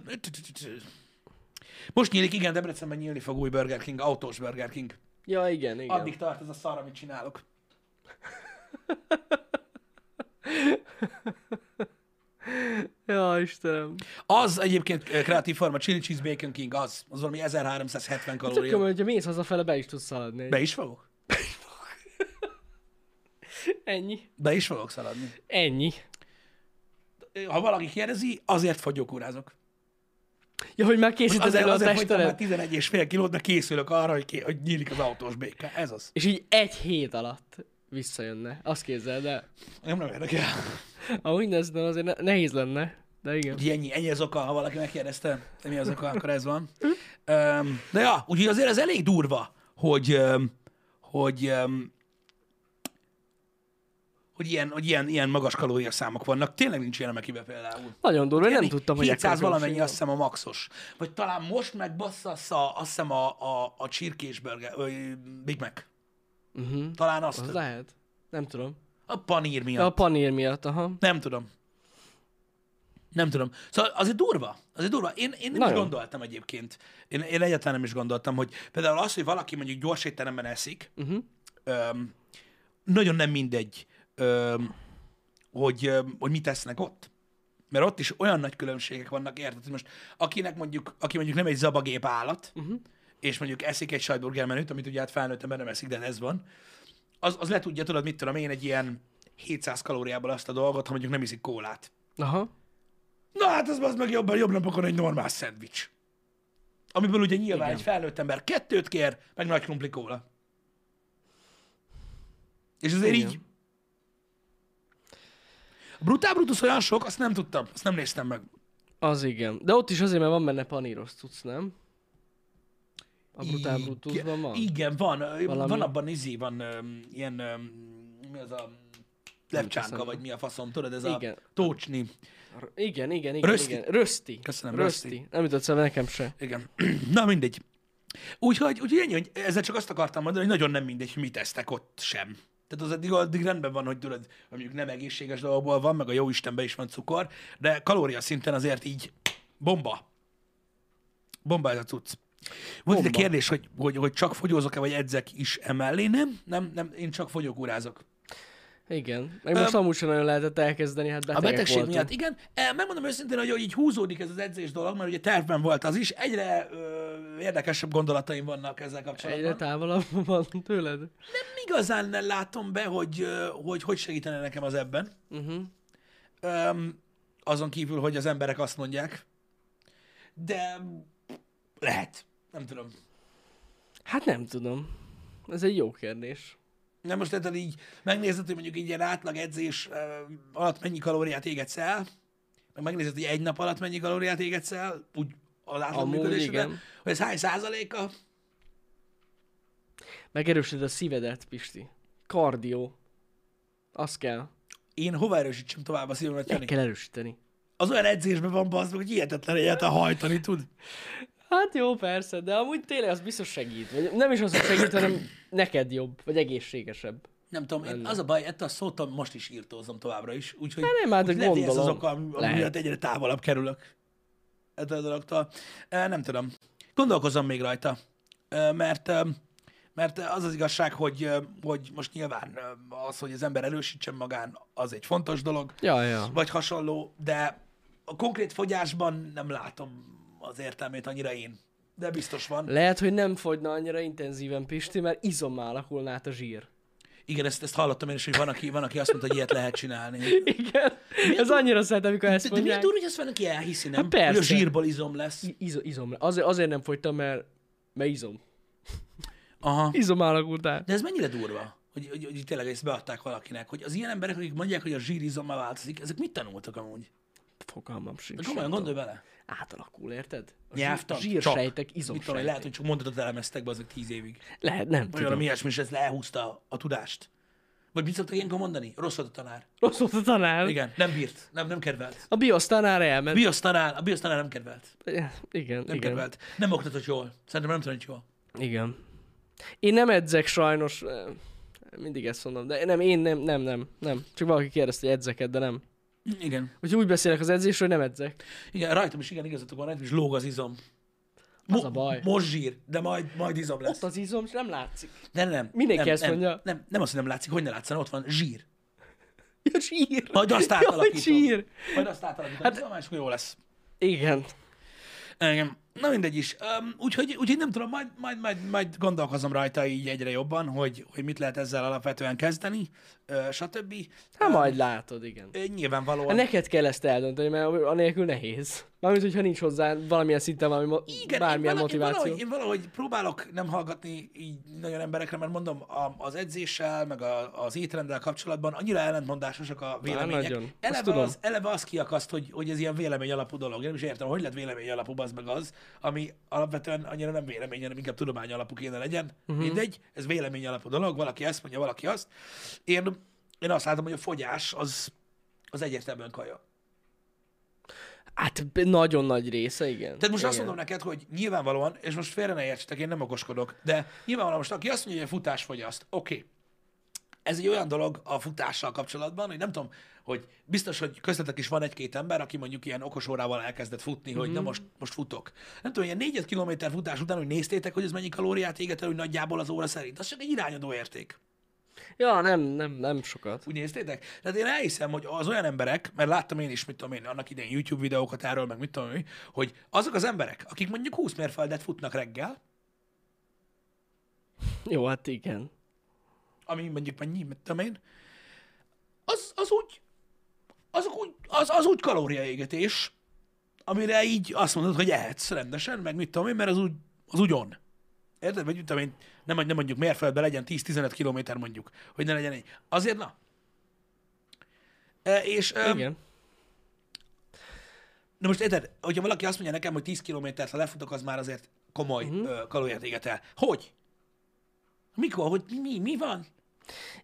Speaker 1: Most nyílik, igen, Debrecenben nyílni fog új Burger King, autós Burger King.
Speaker 2: Ja, igen, igen.
Speaker 1: Addig tart ez a szar, amit csinálok. *laughs*
Speaker 2: Ja, Istenem.
Speaker 1: Az egyébként ö, kreatív forma, Chili Cheese Bacon King, az, az valami 1370
Speaker 2: Csak
Speaker 1: kalória.
Speaker 2: hogyha mész hazafele, be is tudsz szaladni.
Speaker 1: Be is fogok? *laughs*
Speaker 2: Ennyi.
Speaker 1: Be is fogok szaladni.
Speaker 2: Ennyi.
Speaker 1: Ha valaki kérdezi, azért fogyókúrázok.
Speaker 2: Ja, hogy már készíted
Speaker 1: Azért,
Speaker 2: elő a
Speaker 1: azért fogytam már
Speaker 2: testedet.
Speaker 1: 11 és fél kilót, mert készülök arra, hogy, ké- hogy nyílik az autós béke. Ez az.
Speaker 2: És így egy hét alatt visszajönne. Azt képzeld el.
Speaker 1: Nem, nem érdekel.
Speaker 2: Ne, de azért ne, nehéz lenne. De igen.
Speaker 1: Úgyhogy ennyi, ennyi az oka, ha valaki megkérdezte, mi az oka, akkor ez van. Öm, de ja, úgyhogy azért ez elég durva, hogy, öm, hogy, öm, hogy ilyen, hogy ilyen, ilyen magas kalóriaszámok vannak. Tényleg nincs ilyen a Mekibe például.
Speaker 2: Nagyon durva, én nem tudtam, hogy
Speaker 1: 700
Speaker 2: ekkora
Speaker 1: valamennyi azt hiszem a maxos. Vagy talán most meg bassza azt, a, hiszem a, a, a csirkés burger, Big Mac.
Speaker 2: Uh-huh.
Speaker 1: Talán azt.
Speaker 2: Az lehet. Nem tudom.
Speaker 1: A panír miatt.
Speaker 2: A panír miatt, aha.
Speaker 1: Nem tudom. Nem tudom. Szóval azért durva. Azért durva. Én, én nem is
Speaker 2: Nagyon.
Speaker 1: gondoltam egyébként. Én, én egyáltalán nem is gondoltam, hogy például az, hogy valaki mondjuk gyors étteremben eszik,
Speaker 2: Uh-huh.
Speaker 1: öm, nagyon nem mindegy, öm, hogy, öm, hogy mit tesznek ott. Mert ott is olyan nagy különbségek vannak, érted? Most akinek mondjuk, aki mondjuk nem egy zabagép állat, uh-huh. És mondjuk eszik egy sajtburger menüt, amit ugye hát felnőtt ember nem eszik, de ez van, az, az le tudja, tudod, mit tudom én, egy ilyen 700 kalóriából azt a dolgot, ha mondjuk nem iszik kólát.
Speaker 2: Aha.
Speaker 1: Na hát az, az meg jobban, jobb napokon egy normál szendvics. Amiből ugye nyilván.
Speaker 2: Igen.
Speaker 1: egy felnőtt ember kettőt kér, meg nagy krumpli kóla. És azért
Speaker 2: Igen.
Speaker 1: így... A Brutál Brutus olyan sok, azt nem tudtam, azt nem néztem meg.
Speaker 2: Az igen. De ott is azért, mert van benne paníros cucc, nem? A brutál brutusban van?
Speaker 1: Igen, van. Valami... Van abban izé, van öm, ilyen, öm, mi az a lepcsánka, vagy mi a faszom, tudod, ez
Speaker 2: Igen.
Speaker 1: a tócsni.
Speaker 2: Igen, igen, igen.
Speaker 1: Rösti.
Speaker 2: igen. Rösti.
Speaker 1: Köszönöm,
Speaker 2: Rösti.
Speaker 1: Rösti.
Speaker 2: Nem jutott szembe nekem se.
Speaker 1: Igen. *clears throat* Na mindegy. Úgyhogy, úgyhogy ennyi, hogy ezzel csak azt akartam mondani, hogy nagyon nem mindegy, hogy mit esztek ott sem. Tehát az addig, addig rendben van, hogy tudod, hogy mondjuk nem egészséges dolgokból van, meg a jó Istenben is van cukor, de kalória szinten azért így bomba. Bomba ez a cucc. Volt itt a kérdés, hogy, hogy, hogy csak fogyózok-e, vagy edzek is emellé? Nem, nem, nem, én csak fogyókúrázok.
Speaker 2: Igen. Meg most amúgy sem nagyon lehetett elkezdeni, hát
Speaker 1: A betegség
Speaker 2: voltunk.
Speaker 1: miatt, igen. Eh, Megmondom őszintén, hogy így húzódik ez az edzés dolog, mert ugye tervben volt az is. Egyre ö, érdekesebb gondolataim vannak ezzel kapcsolatban.
Speaker 2: Egyre távolabb van tőled.
Speaker 1: nem igazán nem látom be, hogy hogy, hogy segítene nekem az ebben.
Speaker 2: Uh-huh.
Speaker 1: Öm, azon kívül, hogy az emberek azt mondják. De lehet. Nem tudom.
Speaker 2: Hát nem tudom. Ez egy jó kérdés.
Speaker 1: Nem most érted így megnézed, hogy mondjuk egy ilyen átlag edzés ö, alatt mennyi kalóriát égetsz el, meg megnézed, hogy egy nap alatt mennyi kalóriát égetsz el, úgy az átlag
Speaker 2: Amúgy igen.
Speaker 1: hogy ez hány százaléka,
Speaker 2: Megerősíted a szívedet, Pisti. Kardió. Az kell.
Speaker 1: én hova erősítsem tovább a szívemet,
Speaker 2: Meg
Speaker 1: Jani?
Speaker 2: kell erősíteni.
Speaker 1: Az olyan edzésben van bazd, hogy hihetetlen egyáltalán hajtani tud.
Speaker 2: Hát jó, persze, de amúgy tényleg az biztos segít. Vagy nem is az, hogy segít, hanem neked jobb, vagy egészségesebb.
Speaker 1: Nem tudom, én, az a baj, ettől a szótól most is írtózom továbbra is, úgyhogy
Speaker 2: Hát nem, hát
Speaker 1: úgy lehet, ez az oka, ami
Speaker 2: Lehet.
Speaker 1: miatt egyre távolabb kerülök ettől a dologtól. Nem tudom. Gondolkozom még rajta, mert, mert az az igazság, hogy, hogy most nyilván az, hogy az ember erősítsen magán, az egy fontos dolog,
Speaker 2: Ja, ja.
Speaker 1: vagy hasonló, de a konkrét fogyásban nem látom az értelmét annyira én. De biztos van.
Speaker 2: Lehet, hogy nem fogyna annyira intenzíven, Pisti, mert izommá alakulna át a zsír.
Speaker 1: Igen, ezt, ezt hallottam én is, hogy van aki, van, aki azt mondta, hogy ilyet lehet csinálni.
Speaker 2: Igen. Ez annyira szeret, amikor ezt
Speaker 1: De, de milyen
Speaker 2: mondják.
Speaker 1: durva, hogy ezt van, aki elhiszi, nem?
Speaker 2: Hát persze.
Speaker 1: Hogy a zsírból izom lesz.
Speaker 2: I- Izo, izom. Azért, azért nem fogytam, mert, mert izom.
Speaker 1: Aha.
Speaker 2: Izom alakult át.
Speaker 1: De ez mennyire durva, hogy, hogy, hogy tényleg ezt beadták valakinek, hogy az ilyen emberek, akik mondják, hogy a zsír izommal változik, ezek mit tanultak amúgy?
Speaker 2: Fogalmam sincs.
Speaker 1: De komolyan gondolj bele.
Speaker 2: Átalakul, érted? A
Speaker 1: Nyelvtan.
Speaker 2: zsír, zsírsejtek,
Speaker 1: Mit
Speaker 2: izomsejtek.
Speaker 1: lehet, hogy csak mondatot elemeztek be azok tíz évig.
Speaker 2: Lehet, nem
Speaker 1: Vagy valami ilyesmi, és ez lehúzta a, tudást. Vagy mit szoktak ilyenkor mondani? Rossz volt a tanár.
Speaker 2: Rossz volt a tanár.
Speaker 1: Igen, nem bírt, nem, nem kedvelt.
Speaker 2: A BIOS tanár elment.
Speaker 1: Biosz tanár, a biosz tanár nem kedvelt.
Speaker 2: Igen,
Speaker 1: Nem
Speaker 2: igen.
Speaker 1: kedvelt. Nem oktatott jól. Szerintem nem tanított jól.
Speaker 2: Igen. Én nem edzek sajnos, eh, mindig ezt mondom, de nem, én nem, nem, nem, nem. Csak valaki kérdezte, hogy edzeket, de nem.
Speaker 1: Igen.
Speaker 2: Úgyhogy úgy beszélek az edzésről, hogy nem edzek.
Speaker 1: Igen, rajtam is igen, igazatok van, rajtam is lóg az izom.
Speaker 2: Az a baj.
Speaker 1: Most zsír, de majd, majd izom lesz.
Speaker 2: Ott az izom, és nem látszik.
Speaker 1: Nem, nem.
Speaker 2: Mindenki
Speaker 1: nem,
Speaker 2: ezt
Speaker 1: nem,
Speaker 2: mondja.
Speaker 1: Nem, nem azt, hogy nem látszik, hogy ne látszana, ott van zsír.
Speaker 2: Ja, zsír.
Speaker 1: Majd azt *laughs* átalakítom.
Speaker 2: zsír.
Speaker 1: Majd azt átalakítom, hát, és akkor jó lesz.
Speaker 2: Igen.
Speaker 1: Igen. Na mindegy is. Um, úgyhogy, úgyhogy nem tudom, majd, majd, majd, majd gondolkozom rajta így egyre jobban, hogy, hogy mit lehet ezzel alapvetően kezdeni, uh, stb.
Speaker 2: Hát majd látod, igen.
Speaker 1: Nyilvánvalóan.
Speaker 2: Hát neked kell ezt eldönteni, mert anélkül nehéz. Mármint, hogyha nincs hozzá valamilyen szinten valami mo-
Speaker 1: Igen,
Speaker 2: bármilyen
Speaker 1: én, vala,
Speaker 2: motiváció.
Speaker 1: Én valahogy, én valahogy próbálok nem hallgatni így nagyon emberekre, mert mondom, a, az edzéssel, meg a, az étrenddel kapcsolatban annyira ellentmondásosak a vélemények.
Speaker 2: Azt
Speaker 1: Eleve az, eleve az kiakaszt, hogy, hogy ez ilyen vélemény alapú dolog. Én nem is értem, hogy lett vélemény alapú az meg az, ami alapvetően annyira nem vélemény, hanem inkább tudomány alapú kéne legyen. Uh-huh. Mindegy, ez vélemény alapú dolog, valaki ezt mondja, valaki azt. Én, én azt látom, hogy a fogyás az, az egyértelműen kaja.
Speaker 2: Hát nagyon nagy része, igen.
Speaker 1: Tehát most
Speaker 2: igen.
Speaker 1: azt mondom neked, hogy nyilvánvalóan, és most félre ne értsetek, én nem okoskodok, de nyilvánvalóan most aki azt mondja, hogy a futás fogyaszt, oké. Okay. Ez egy olyan dolog a futással kapcsolatban, hogy nem tudom, hogy biztos, hogy köztetek is van egy-két ember, aki mondjuk ilyen okos órával elkezdett futni, mm-hmm. hogy na most, most futok. Nem tudom, ilyen 4 kilométer futás után, hogy néztétek, hogy ez mennyi kalóriát éget el, hogy nagyjából az óra szerint. Az csak egy irányadó érték.
Speaker 2: Ja, nem, nem, nem sokat.
Speaker 1: Úgy néztétek? Tehát én elhiszem, hogy az olyan emberek, mert láttam én is, mit tudom én, annak idején YouTube videókat erről, meg mit tudom én, hogy azok az emberek, akik mondjuk 20 mérföldet futnak reggel,
Speaker 2: Jó, hát igen.
Speaker 1: Ami mondjuk mennyi, mit tudom én, az, az úgy, azok úgy, az, az úgy kalóriaégetés, amire így azt mondod, hogy ehetsz rendesen, meg mit tudom én, mert az úgy, az úgy on. Érted? Vagy mit tudom én, nem, nem mondjuk mérföldben legyen 10-15 kilométer mondjuk, hogy ne legyen egy. Azért na. E, és,
Speaker 2: Igen.
Speaker 1: Na most érted, hogyha valaki azt mondja nekem, hogy 10 kilométert, ha lefutok, az már azért komoly uh-huh. kalóriát éget el. Hogy? Mikor? Hogy mi, mi, van?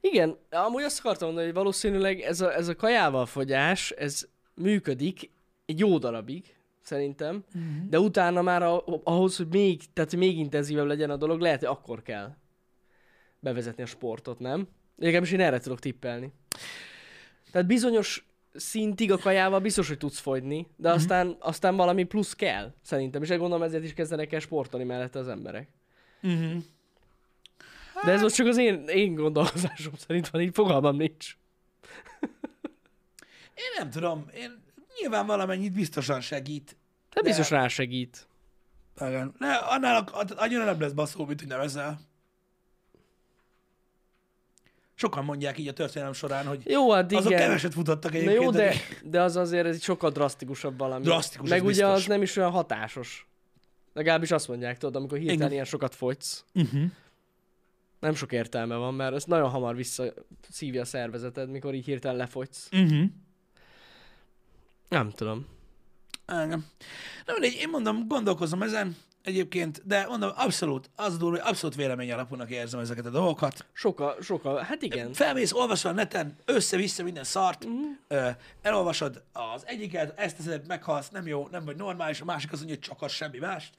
Speaker 2: Igen, amúgy azt akartam mondani, hogy valószínűleg ez a, ez a kajával fogyás, ez működik egy jó darabig, szerintem, uh-huh. de utána már a, ahhoz, hogy még, tehát hogy még intenzívebb legyen a dolog, lehet, hogy akkor kell bevezetni a sportot, nem? Legalábbis én erre tudok tippelni. Tehát bizonyos szintig a kajával biztos, hogy tudsz fogyni, de aztán, aztán valami plusz kell, szerintem. És egy gondolom ezért is kezdenek el sportolni mellette az emberek.
Speaker 1: Uh-huh.
Speaker 2: De ez most csak az én, én gondolkozásom szerint van, így fogalmam nincs.
Speaker 1: Én nem tudom, én nyilván valamennyit biztosan segít.
Speaker 2: De biztos rásegít.
Speaker 1: Igen. Ne, annál annyira nem lesz baszó, mint hogy nem ezzel. Sokan mondják így a történelem során, hogy
Speaker 2: Jó, hát
Speaker 1: azok
Speaker 2: igen.
Speaker 1: keveset futottak
Speaker 2: Na
Speaker 1: egyébként.
Speaker 2: jó, de, de az azért egy sokkal drasztikusabb valami.
Speaker 1: Drasztikus,
Speaker 2: Meg
Speaker 1: ez
Speaker 2: ugye
Speaker 1: biztos.
Speaker 2: az nem is olyan hatásos. Legalábbis azt mondják, tudod, amikor hirtelen ilyen sokat fogysz.
Speaker 1: Uh-huh.
Speaker 2: Nem sok értelme van, mert ez nagyon hamar visszaszívja a szervezeted, mikor így hirtelen lefogysz.
Speaker 1: Uh-huh.
Speaker 2: Nem tudom.
Speaker 1: Igen. Na mindegy, én mondom, gondolkozom ezen egyébként, de mondom, abszolút, az durva, hogy abszolút vélemény alapúnak érzem ezeket a dolgokat.
Speaker 2: Soka, soka, hát igen.
Speaker 1: Felmész, olvasol a neten, össze-vissza minden szart, uh-huh. elolvasod az egyiket, ezt teszed, meghalsz, nem jó, nem vagy normális, a másik az mondja, hogy csak az semmi mást.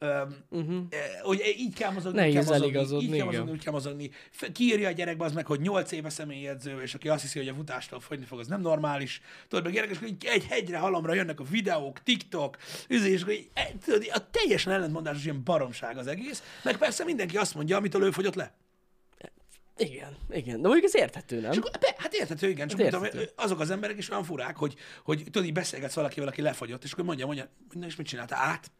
Speaker 1: Uh-huh. hogy így kell mozogni,
Speaker 2: Nehéz
Speaker 1: kell mozogni, így kell mozogni, úgy kell mozogni. Kiírja a gyerekbe az meg, hogy 8 éve személyedző, és aki azt hiszi, hogy a futástól fogyni fog, az nem normális. Tudod, meg gyerekes, hogy egy hegyre halomra jönnek a videók, TikTok, és hogy e- tudod, a teljesen ellentmondásos ilyen baromság az egész, meg persze mindenki azt mondja, amitől ő fogyott le.
Speaker 2: Igen, igen. De mondjuk ez érthető, nem?
Speaker 1: Akkor, be, hát érthető, igen, csak
Speaker 2: érthető.
Speaker 1: azok az emberek is olyan furák, hogy, hogy tudod, így beszélgetsz valakivel, aki lefogyott, és akkor mondja, mondja, na és mit csinálta? Át.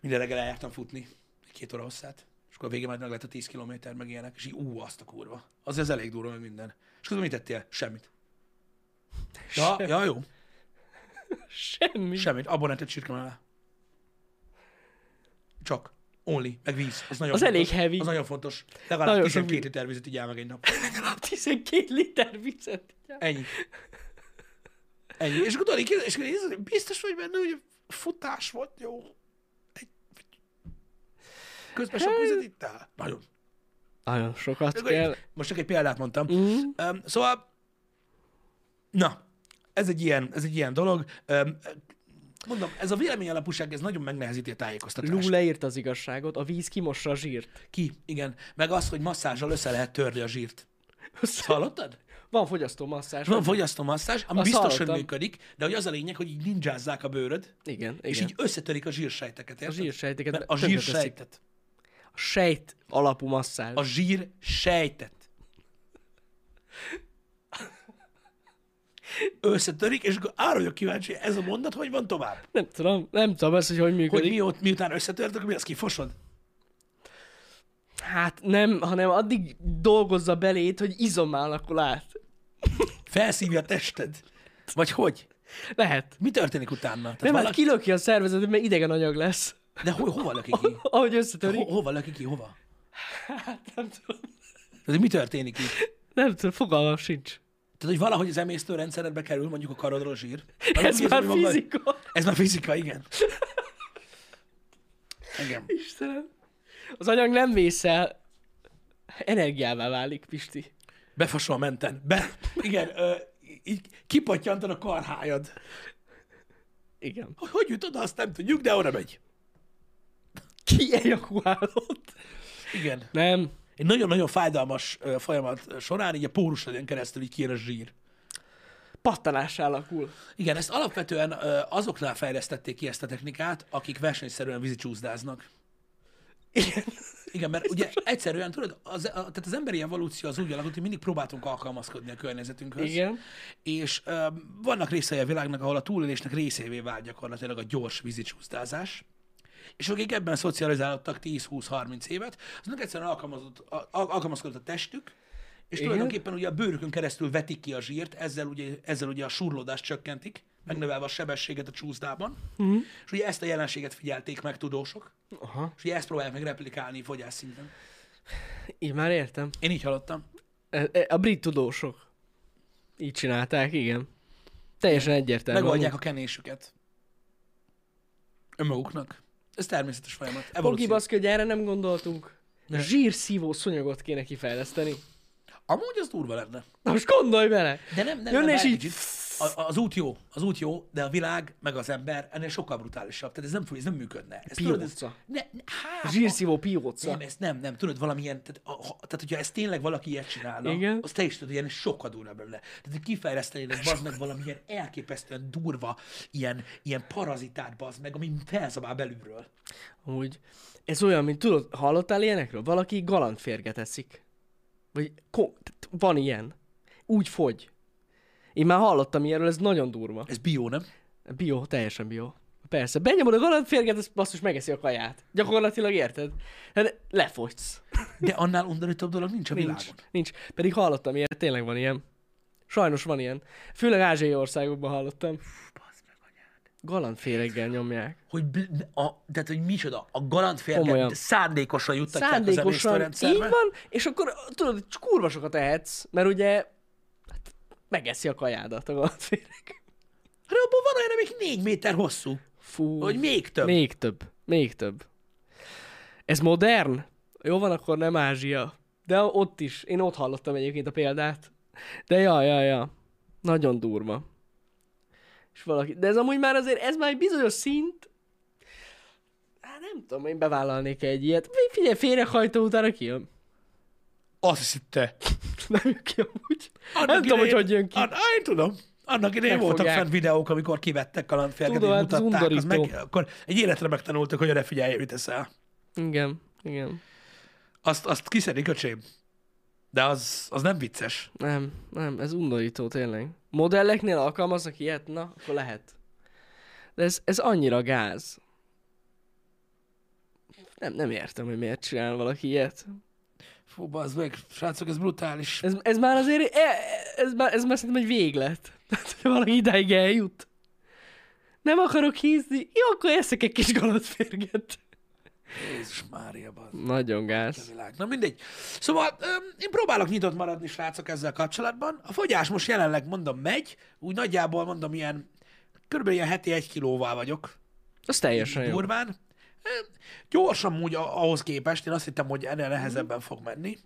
Speaker 1: Minden reggel eljártam futni, két óra hosszát, és akkor a végén majd meg lett a 10 kilométer, meg ilyenek, és így ú, azt a kurva. Az ez elég durva, meg minden. És akkor mit tettél? Semmit. Ja, ja, jó.
Speaker 2: Semmi.
Speaker 1: Semmit. Abonnetet sírkam el. Csak. Only. Meg víz. Az nagyon
Speaker 2: Az
Speaker 1: fontos.
Speaker 2: elég heavy.
Speaker 1: Az nagyon fontos. Legalább
Speaker 2: Nagyon sok
Speaker 1: 12
Speaker 2: víz.
Speaker 1: liter vizet így áll meg egy nap.
Speaker 2: 12 liter vizet.
Speaker 1: Ennyi. Ennyi. És kérdez- és biztos vagy benne, hogy futás volt jó. Közben sok vizet ittál? Nagyon.
Speaker 2: Nagyon sokat
Speaker 1: Akkor
Speaker 2: kell.
Speaker 1: Most csak egy példát mondtam.
Speaker 2: Mm.
Speaker 1: Um, szóval, na, ez egy ilyen, ez egy ilyen dolog. Um, mondom, ez a vélemény alapúság, ez nagyon megnehezíti a tájékoztatást.
Speaker 2: Lú leírta az igazságot, a víz kimossa a zsírt.
Speaker 1: Ki? Igen. Meg az, hogy masszázsal össze lehet törni a zsírt. Ezt hallottad?
Speaker 2: Van fogyasztó masszázs.
Speaker 1: Van fogyasztó masszázs, ami
Speaker 2: Azt
Speaker 1: biztos, hogy működik, de hogy az a lényeg, hogy így ninjázzák a bőröd,
Speaker 2: Igen,
Speaker 1: és
Speaker 2: igen.
Speaker 1: így összetörik a zsírsejteket,
Speaker 2: A
Speaker 1: érted?
Speaker 2: zsírsejteket
Speaker 1: Nem, a zsírsejtet.
Speaker 2: Sejt alapú masszázs.
Speaker 1: A zsír sejtet. összetörik, és akkor arra vagyok kíváncsi, ez a mondat hogy van tovább?
Speaker 2: Nem tudom, nem tudom ezt, hogy hogy
Speaker 1: Hogy
Speaker 2: működik.
Speaker 1: mióta, miután összetört, akkor mi azt kifosod?
Speaker 2: Hát nem, hanem addig dolgozza belét, hogy izom alakul át.
Speaker 1: Felszívja a tested? Vagy hogy?
Speaker 2: Lehet.
Speaker 1: Mi történik utána? Tehát
Speaker 2: Nem, hát
Speaker 1: valaki...
Speaker 2: kilöki a szervezetet, mert idegen anyag lesz.
Speaker 1: De ho, hova löki ki? *laughs*
Speaker 2: Ahogy összetörik.
Speaker 1: Ho, hova löki ki? Hova?
Speaker 2: Nem tudom.
Speaker 1: Tehát mi történik itt?
Speaker 2: Nem tudom, fogalmam sincs.
Speaker 1: Tehát, hogy valahogy az emésztőrendszeredbe kerül mondjuk a karodról zsír.
Speaker 2: Ez már
Speaker 1: az, ami maga-
Speaker 2: fizika.
Speaker 1: Ez már fizika, igen. Igen.
Speaker 2: Istenem. Az anyag nem vészel, energiává válik, Pisti.
Speaker 1: Befasol a menten. Be, igen, ö, így kipattyantod a karhájad.
Speaker 2: Igen.
Speaker 1: Hogy, hogy jut oda, azt nem tudjuk, de oda megy.
Speaker 2: Ki ejakulálott?
Speaker 1: Igen.
Speaker 2: Nem.
Speaker 1: Egy nagyon-nagyon fájdalmas folyamat során így a pórusodon keresztül így kijön a zsír.
Speaker 2: Pattanás alakul.
Speaker 1: Igen, ezt alapvetően azoknál fejlesztették ki ezt a technikát, akik versenyszerűen vízicsúszdáznak.
Speaker 2: Igen.
Speaker 1: Igen, mert ugye egyszerűen, tudod, az, a, tehát az emberi evolúció az úgy alakult, hogy mindig próbáltunk alkalmazkodni a környezetünkhöz.
Speaker 2: Igen.
Speaker 1: És ö, vannak részei a világnak, ahol a túlélésnek részévé vált gyakorlatilag a gyors vízicsúszdázás. És akik ebben szocializálódtak 10-20-30 évet, aznak egyszerűen alkalmazkodott a testük, és
Speaker 2: Igen.
Speaker 1: tulajdonképpen ugye a bőrükön keresztül vetik ki a zsírt, ezzel ugye, ezzel ugye a surlódást csökkentik, megnövelve a sebességet a csúszdában.
Speaker 2: Mhm.
Speaker 1: És ugye ezt a jelenséget figyelték meg tudósok,
Speaker 2: Aha.
Speaker 1: és ugye ezt próbálják meg replikálni fogyás szinten.
Speaker 2: Így már értem.
Speaker 1: Én így hallottam.
Speaker 2: E- e- A brit tudósok. Így csinálták, igen. Teljesen egyértelmű.
Speaker 1: Megoldják a kenésüket. Önmaguknak. Ez természetes folyamat.
Speaker 2: Pogi
Speaker 1: Evolúció.
Speaker 2: baszki, hogy erre nem gondoltunk.
Speaker 1: Ne.
Speaker 2: Zsírszívó szonyagot kéne kifejleszteni.
Speaker 1: Amúgy az durva lenne.
Speaker 2: Most gondolj bele!
Speaker 1: De nem, nem,
Speaker 2: Jönne
Speaker 1: nem,
Speaker 2: és így-
Speaker 1: kicsit. A, az út jó, az út jó, de a világ, meg az ember ennél sokkal brutálisabb. Tehát ez nem, ez nem működne. Ez, tudod, ez,
Speaker 2: Pióca.
Speaker 1: ne, ne, hát,
Speaker 2: Zsírszívó pióca.
Speaker 1: Nem, ezt nem, nem, tudod, valamilyen, tehát, a, ha, tehát hogyha ezt tényleg valaki ilyet csinálna,
Speaker 2: Igen.
Speaker 1: az te is tudod, ilyen sokkal durvább lenne. Tehát, hogy kifejlesztenének, bazd meg valamilyen elképesztően durva, ilyen, ilyen parazitát, bazd meg, ami felzabál belülről.
Speaker 2: Amúgy ez olyan, mint tudod, hallottál ilyenekről? Valaki galantférget eszik. Vagy ko- van ilyen. Úgy fogy. Én már hallottam ilyenről, ez nagyon durva.
Speaker 1: Ez bió, nem?
Speaker 2: Bio, teljesen bio. Persze, benyomod a galantférget, az basszus megeszi a kaját. Gyakorlatilag érted? Hát lefogysz.
Speaker 1: De annál undorítóbb dolog nincs a
Speaker 2: Nincs,
Speaker 1: világon.
Speaker 2: nincs. Pedig hallottam ilyet, tényleg van ilyen. Sajnos van ilyen. Főleg ázsiai országokban hallottam. Galantféreggel nyomják.
Speaker 1: Hogy, a, tehát, hogy micsoda, a galant
Speaker 2: Komolyan.
Speaker 1: férget szándékosan juttatják az
Speaker 2: Szándékosan így
Speaker 1: emésztőrendszerbe.
Speaker 2: van, és akkor tudod, kurva sokat ehetsz, mert ugye megeszi a kajádat a galantféreg.
Speaker 1: Hát abban van olyan, amik négy méter hosszú.
Speaker 2: Fú.
Speaker 1: Vagy még több.
Speaker 2: Még több. Még több. Ez modern? Jó van, akkor nem Ázsia. De ott is. Én ott hallottam egyébként a példát. De ja, ja, ja. Nagyon durva. És valaki... De ez amúgy már azért, ez már egy bizonyos szint. Hát nem tudom, én bevállalnék egy ilyet. Figyelj, félrehajtó utána kijön.
Speaker 1: Azt hitte. *laughs*
Speaker 2: Nem jön ki amúgy.
Speaker 1: Annak
Speaker 2: nem tudom, hogy
Speaker 1: idején-
Speaker 2: hogy jön ki.
Speaker 1: An- én tudom. Annak idején voltak fent videók, amikor kivettek kalandférget, és
Speaker 2: hát
Speaker 1: mutatták, az meg, akkor egy életre megtanultak, hogy ne figyelj, mit teszel.
Speaker 2: Igen, igen.
Speaker 1: Azt, azt kiszedik, öcsém. De az, az nem vicces.
Speaker 2: Nem, nem, ez undorító tényleg. Modelleknél alkalmaznak ilyet? Na, akkor lehet. De ez, ez annyira gáz. Nem, nem értem, hogy miért csinál valaki ilyet.
Speaker 1: Fú, bazd meg, srácok, ez brutális.
Speaker 2: Ez, ez már azért, e- ez már, ez már szerintem egy véglet. *laughs* Tehát, hogy valaki idáig eljut. Nem akarok hízni, jó, akkor eszek egy kis galatférget.
Speaker 1: Jézus Mária, bazd.
Speaker 2: Nagyon gáz.
Speaker 1: Na mindegy. Szóval öm, én próbálok nyitott maradni, srácok, ezzel kapcsolatban. A fogyás most jelenleg, mondom, megy. Úgy nagyjából, mondom, ilyen, körülbelül ilyen heti egy kilóval vagyok.
Speaker 2: Az teljesen jó.
Speaker 1: Durván. Gyorsan úgy ahhoz képest, én azt hittem, hogy ennél nehezebben fog menni.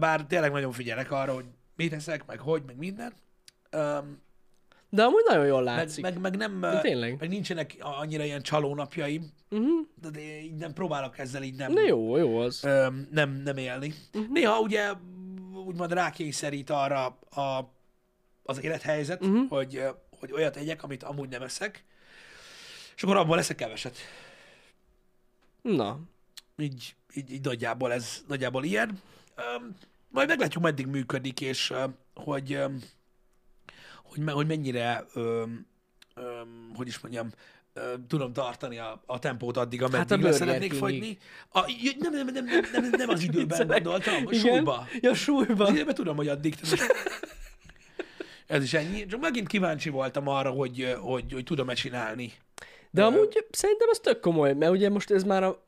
Speaker 1: Bár tényleg nagyon figyelek arra, hogy mit eszek, meg hogy, meg minden. Öm,
Speaker 2: De amúgy nagyon jól
Speaker 1: meg,
Speaker 2: látszik.
Speaker 1: meg, meg, nem,
Speaker 2: De tényleg.
Speaker 1: meg nincsenek annyira ilyen csalónapjaim,
Speaker 2: Uh-huh.
Speaker 1: de, így nem próbálok ezzel így nem,
Speaker 2: De jó, jó az.
Speaker 1: öm, nem, nem élni. Uh-huh. Néha ugye úgymond rákényszerít arra a, az élethelyzet, uh-huh. hogy, hogy olyat egyek, amit amúgy nem eszek, és akkor abból leszek keveset.
Speaker 2: Na,
Speaker 1: Így, így, így nagyjából ez nagyjából ilyen. Öm, majd meglátjuk, meddig működik, és öm, hogy, öm, hogy, hogy mennyire, öm, öm, hogy is mondjam, tudom tartani a, a tempót addig, ameddig
Speaker 2: Hát
Speaker 1: szeretnék fogyni. A, nem, nem, nem, nem, nem, az időben gondoltam, a súlyba.
Speaker 2: Ja, súlyba.
Speaker 1: Az időben tudom, hogy addig. Ez is ennyi. Csak megint kíváncsi voltam arra, hogy, hogy, hogy tudom-e csinálni.
Speaker 2: De amúgy szerintem az tök komoly, mert ugye most ez már a,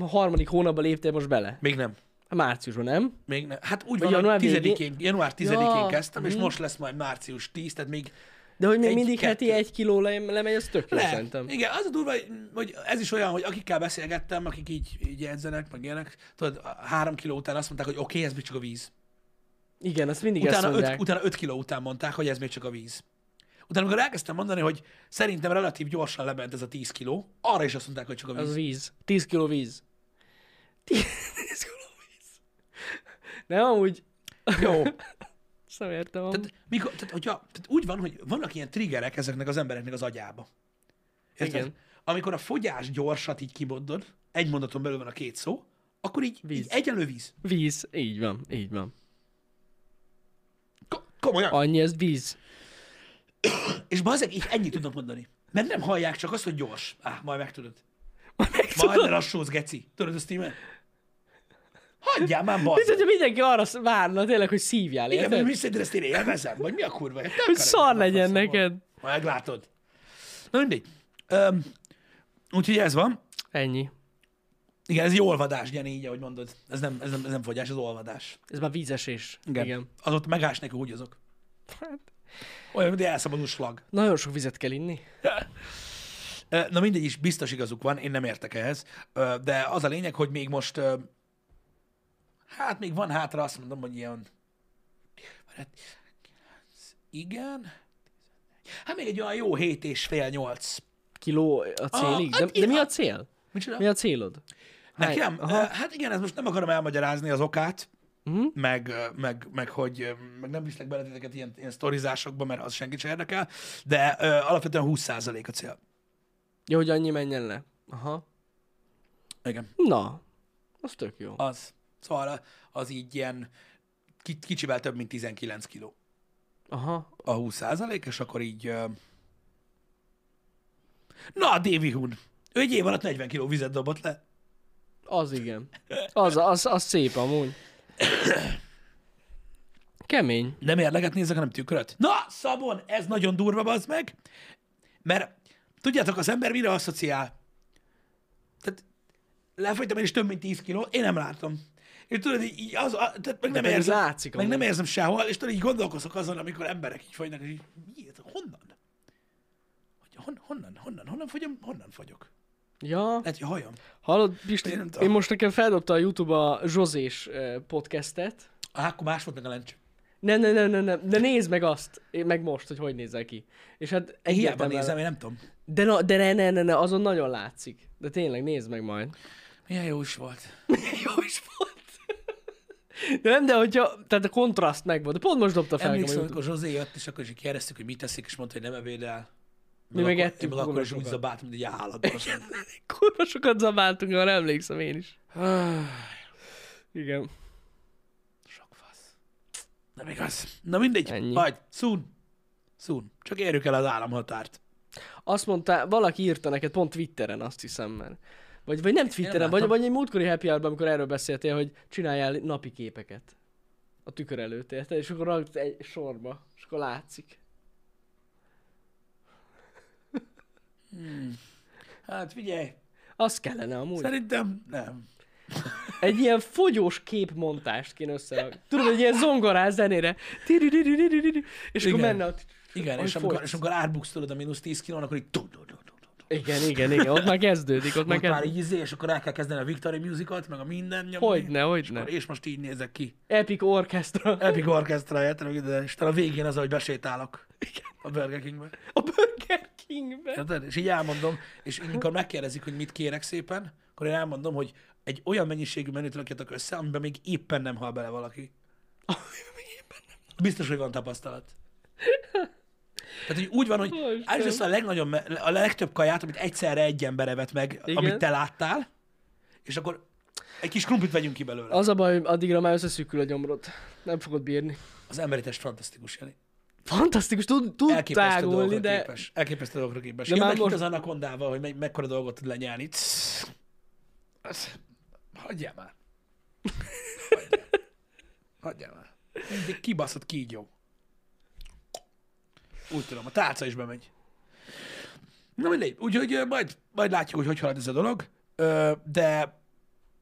Speaker 2: harmadik hónapban léptél most bele.
Speaker 1: Még nem.
Speaker 2: A márciusban, nem?
Speaker 1: Még nem. Hát úgy
Speaker 2: Vagy
Speaker 1: van,
Speaker 2: január
Speaker 1: január,
Speaker 2: végén?
Speaker 1: 10 január 10-én
Speaker 2: Ja,
Speaker 1: kezdtem, és
Speaker 2: mhm.
Speaker 1: most lesz majd március 10, tehát még
Speaker 2: De hogy még
Speaker 1: Egy,
Speaker 2: mindig
Speaker 1: kettő.
Speaker 2: heti egy kiló le, lemegy, az tök jó
Speaker 1: Le.
Speaker 2: szerintem.
Speaker 1: Igen, az a durva, hogy- ez is olyan, hogy akikkel beszélgettem, akik így, így edzenek, meg ilyenek, tudod, három kiló után azt mondták, hogy oké, okay, ez még csak a víz.
Speaker 2: Igen, azt mindig ezt
Speaker 1: Utána
Speaker 2: mondják.
Speaker 1: öt, utána öt kiló után mondták, hogy ez még csak a víz. Utána, amikor elkezdtem mondani, hogy szerintem relatív gyorsan lement ez a 10 kiló, arra is azt mondták, hogy csak a víz.
Speaker 2: Az víz. 10 kiló víz. 10 kiló víz. Nem, amúgy...
Speaker 1: Jó. *laughs*
Speaker 2: Értem. amúgy.
Speaker 1: Tehát, mikor, tehát, hogyha, tehát úgy van, hogy vannak ilyen triggerek ezeknek az embereknek az agyába. Érted?
Speaker 2: Igen.
Speaker 1: Amikor a fogyás gyorsat így kimondod, egy mondaton belül van a két szó, akkor így,
Speaker 2: Víz.
Speaker 1: így egyenlő víz.
Speaker 2: Víz. Így van, így van.
Speaker 1: Ko- komolyan.
Speaker 2: Annyi ez víz.
Speaker 1: És bazeg, így ennyit tudnak mondani. Mert nem hallják csak azt, hogy gyors. Á, majd megtudod.
Speaker 2: Majd
Speaker 1: Majd
Speaker 2: megtudod.
Speaker 1: lelassúz, geci. Tudod ezt íme? Hagyjál már,
Speaker 2: Mint
Speaker 1: bazeg.
Speaker 2: hogyha mindenki arra várna tényleg, hogy szívjál,
Speaker 1: Igen,
Speaker 2: érted?
Speaker 1: mi szerinted ezt én élvezem? Vagy mi a kurva? Te
Speaker 2: Hogy szar
Speaker 1: hogy
Speaker 2: legyen neked.
Speaker 1: Meglátod. Na mindegy. Öm, úgyhogy ez van.
Speaker 2: Ennyi.
Speaker 1: Igen, ez egy olvadás, Gyeni, így, ahogy mondod. Ez nem, ez nem, ez nem fogyás, ez olvadás.
Speaker 2: Ez már vízesés.
Speaker 1: Igen.
Speaker 2: Igen.
Speaker 1: Az ott megás neki úgy azok.
Speaker 2: Hát,
Speaker 1: Olyan, mint egy elszabadult slag.
Speaker 2: nagyon sok vizet kell inni. *laughs*
Speaker 1: Na mindegy is, biztos igazuk van, én nem értek ehhez, de az a lényeg, hogy még most, hát még van hátra, azt mondom, hogy ilyen, igen, hát még egy olyan jó hét és fél, nyolc.
Speaker 2: Kiló a célig.
Speaker 1: Ah,
Speaker 2: De,
Speaker 1: hát
Speaker 2: de mi a cél?
Speaker 1: Micsoda?
Speaker 2: Mi a célod?
Speaker 1: Nekem?
Speaker 2: Aha.
Speaker 1: Hát igen, ez most nem akarom elmagyarázni az okát,
Speaker 2: Mhm.
Speaker 1: meg, meg, meg hogy meg nem viszlek bele titeket ilyen, ilyen sztorizásokba, mert az senkit sem érdekel, de ö, alapvetően 20% a cél.
Speaker 2: Jó, hogy annyi menjen le. Aha.
Speaker 1: Igen.
Speaker 2: Na, az tök jó.
Speaker 1: Az. Szóval az így ilyen ki- kicsivel több, mint 19 kiló
Speaker 2: Aha.
Speaker 1: a 20 százalék, és akkor így... ö, Na, Davy Hun. Ő egy év alatt 40 kiló vizet dobott le.
Speaker 2: Az igen. Az, az, az szép amúgy. Kemény.
Speaker 1: Nem érleget nézek, hanem tükröt. Na, Szabon, ez nagyon durva, az meg. Mert tudjátok, az ember mire asszociál? Tehát lefogytam én is több mint 10 kiló, én nem látom. És tudod, így, az, a, tehát meg nem
Speaker 2: pedig
Speaker 1: érzem,
Speaker 2: látszik
Speaker 1: meg nem érzem sehol, és tudod, így gondolkozok azon, amikor emberek így fogynak, és így, mi ez, honnan? Hogy hon, honnan, honnan, honnan fogyom, honnan fogyok?
Speaker 2: Ja,
Speaker 1: Lehet, hogy hajam.
Speaker 2: hallod, Pisti,
Speaker 1: Én
Speaker 2: én, most nekem feldobta a Youtube a Zsozés podcastet.
Speaker 1: Á, akkor más volt meg a lencs.
Speaker 2: Nem, nem, nem, nem, nem, de nézd meg azt, én meg most, hogy hogy nézel ki. És hát
Speaker 1: Hiába
Speaker 2: egyértelműen-
Speaker 1: nézem, én nem tudom.
Speaker 2: De, na, de ne, ne, ne, ne, azon nagyon látszik. De tényleg, nézd meg majd.
Speaker 1: Milyen jó is volt. *laughs*
Speaker 2: Jó is volt. De nem, de hogyha, tehát a kontraszt megvolt. De pont most dobta fel
Speaker 1: Emlékszem, amikor Zsozé jött, és akkor is kérdeztük, hogy mit teszik, és mondta, hogy nem ebédel.
Speaker 2: Mi meg
Speaker 1: akkor, meg akkor is úgy
Speaker 2: kurva
Speaker 1: zabált, mint egy állat. *laughs*
Speaker 2: Kurva sokat zabáltunk, arra emlékszem én is. Igen.
Speaker 1: Sok fasz. Nem igaz. Na mindegy,
Speaker 2: Ennyi.
Speaker 1: majd, soon. Soon. Csak érjük el az államhatárt.
Speaker 2: Azt mondta, valaki írta neked pont Twitteren, azt hiszem, mert... Vagy, vagy nem Twitteren, vagy, vagy egy múltkori happy hour amikor erről beszéltél, hogy csináljál napi képeket. A tükör előtt, érted? És akkor rakd egy sorba, és akkor látszik.
Speaker 1: Hát figyelj,
Speaker 2: Az kellene amúgy.
Speaker 1: szerintem nem.
Speaker 2: Egy ilyen fogyós képmontást kéne összerakni. Tudod, egy ilyen zongorás zenére. És akkor
Speaker 1: Igen.
Speaker 2: menne a...
Speaker 1: Igen, és amikor, és amikor átbuksz tudod a mínusz 10 kilón, akkor így.
Speaker 2: Igen, igen, igen. Ott már kezdődik, ott *laughs* már
Speaker 1: Ott már
Speaker 2: kezdődik.
Speaker 1: így izé, és akkor el kell kezdeni a Victory Musicalt, meg a minden nyomni.
Speaker 2: Hogyne, hogyne.
Speaker 1: És most így nézek ki.
Speaker 2: Epic Orchestra.
Speaker 1: Epic Orchestra, érted? És a végén az, ahogy besétálok a Burger Kingbe.
Speaker 2: A Burger Kingben.
Speaker 1: Érted? És így elmondom, és így, amikor megkérdezik, hogy mit kérek szépen, akkor én elmondom, hogy egy olyan mennyiségű menüt rakjatok össze, amiben még éppen nem hal bele valaki. Biztos, hogy van tapasztalat. Tehát, hogy úgy van, hogy állítsd össze a, legnagyobb, a legtöbb kaját, amit egyszerre egy ember evett meg,
Speaker 2: Igen.
Speaker 1: amit te láttál, és akkor egy kis krumplit vegyünk ki belőle. Az,
Speaker 2: Az a baj, hogy addigra már összeszűkül a gyomrod. Nem fogod bírni.
Speaker 1: az emberi test fantasztikus, Jani.
Speaker 2: Fantasztikus, tud, tud
Speaker 1: Elképesztő
Speaker 2: tágulni, de
Speaker 1: képes. Elképesztő dolgokra képes.
Speaker 2: De
Speaker 1: De
Speaker 2: már most-
Speaker 1: az anakondával, hogy me- mekkora dolgot tud lenyelni. Hagyjál már. Hagyjál. Hagyjál már. Mindig kibaszott kígyó. Úgy tudom, a tálca is bemegy. Na mindegy, úgyhogy majd, majd látjuk, hogy hogy halad ez a dolog, de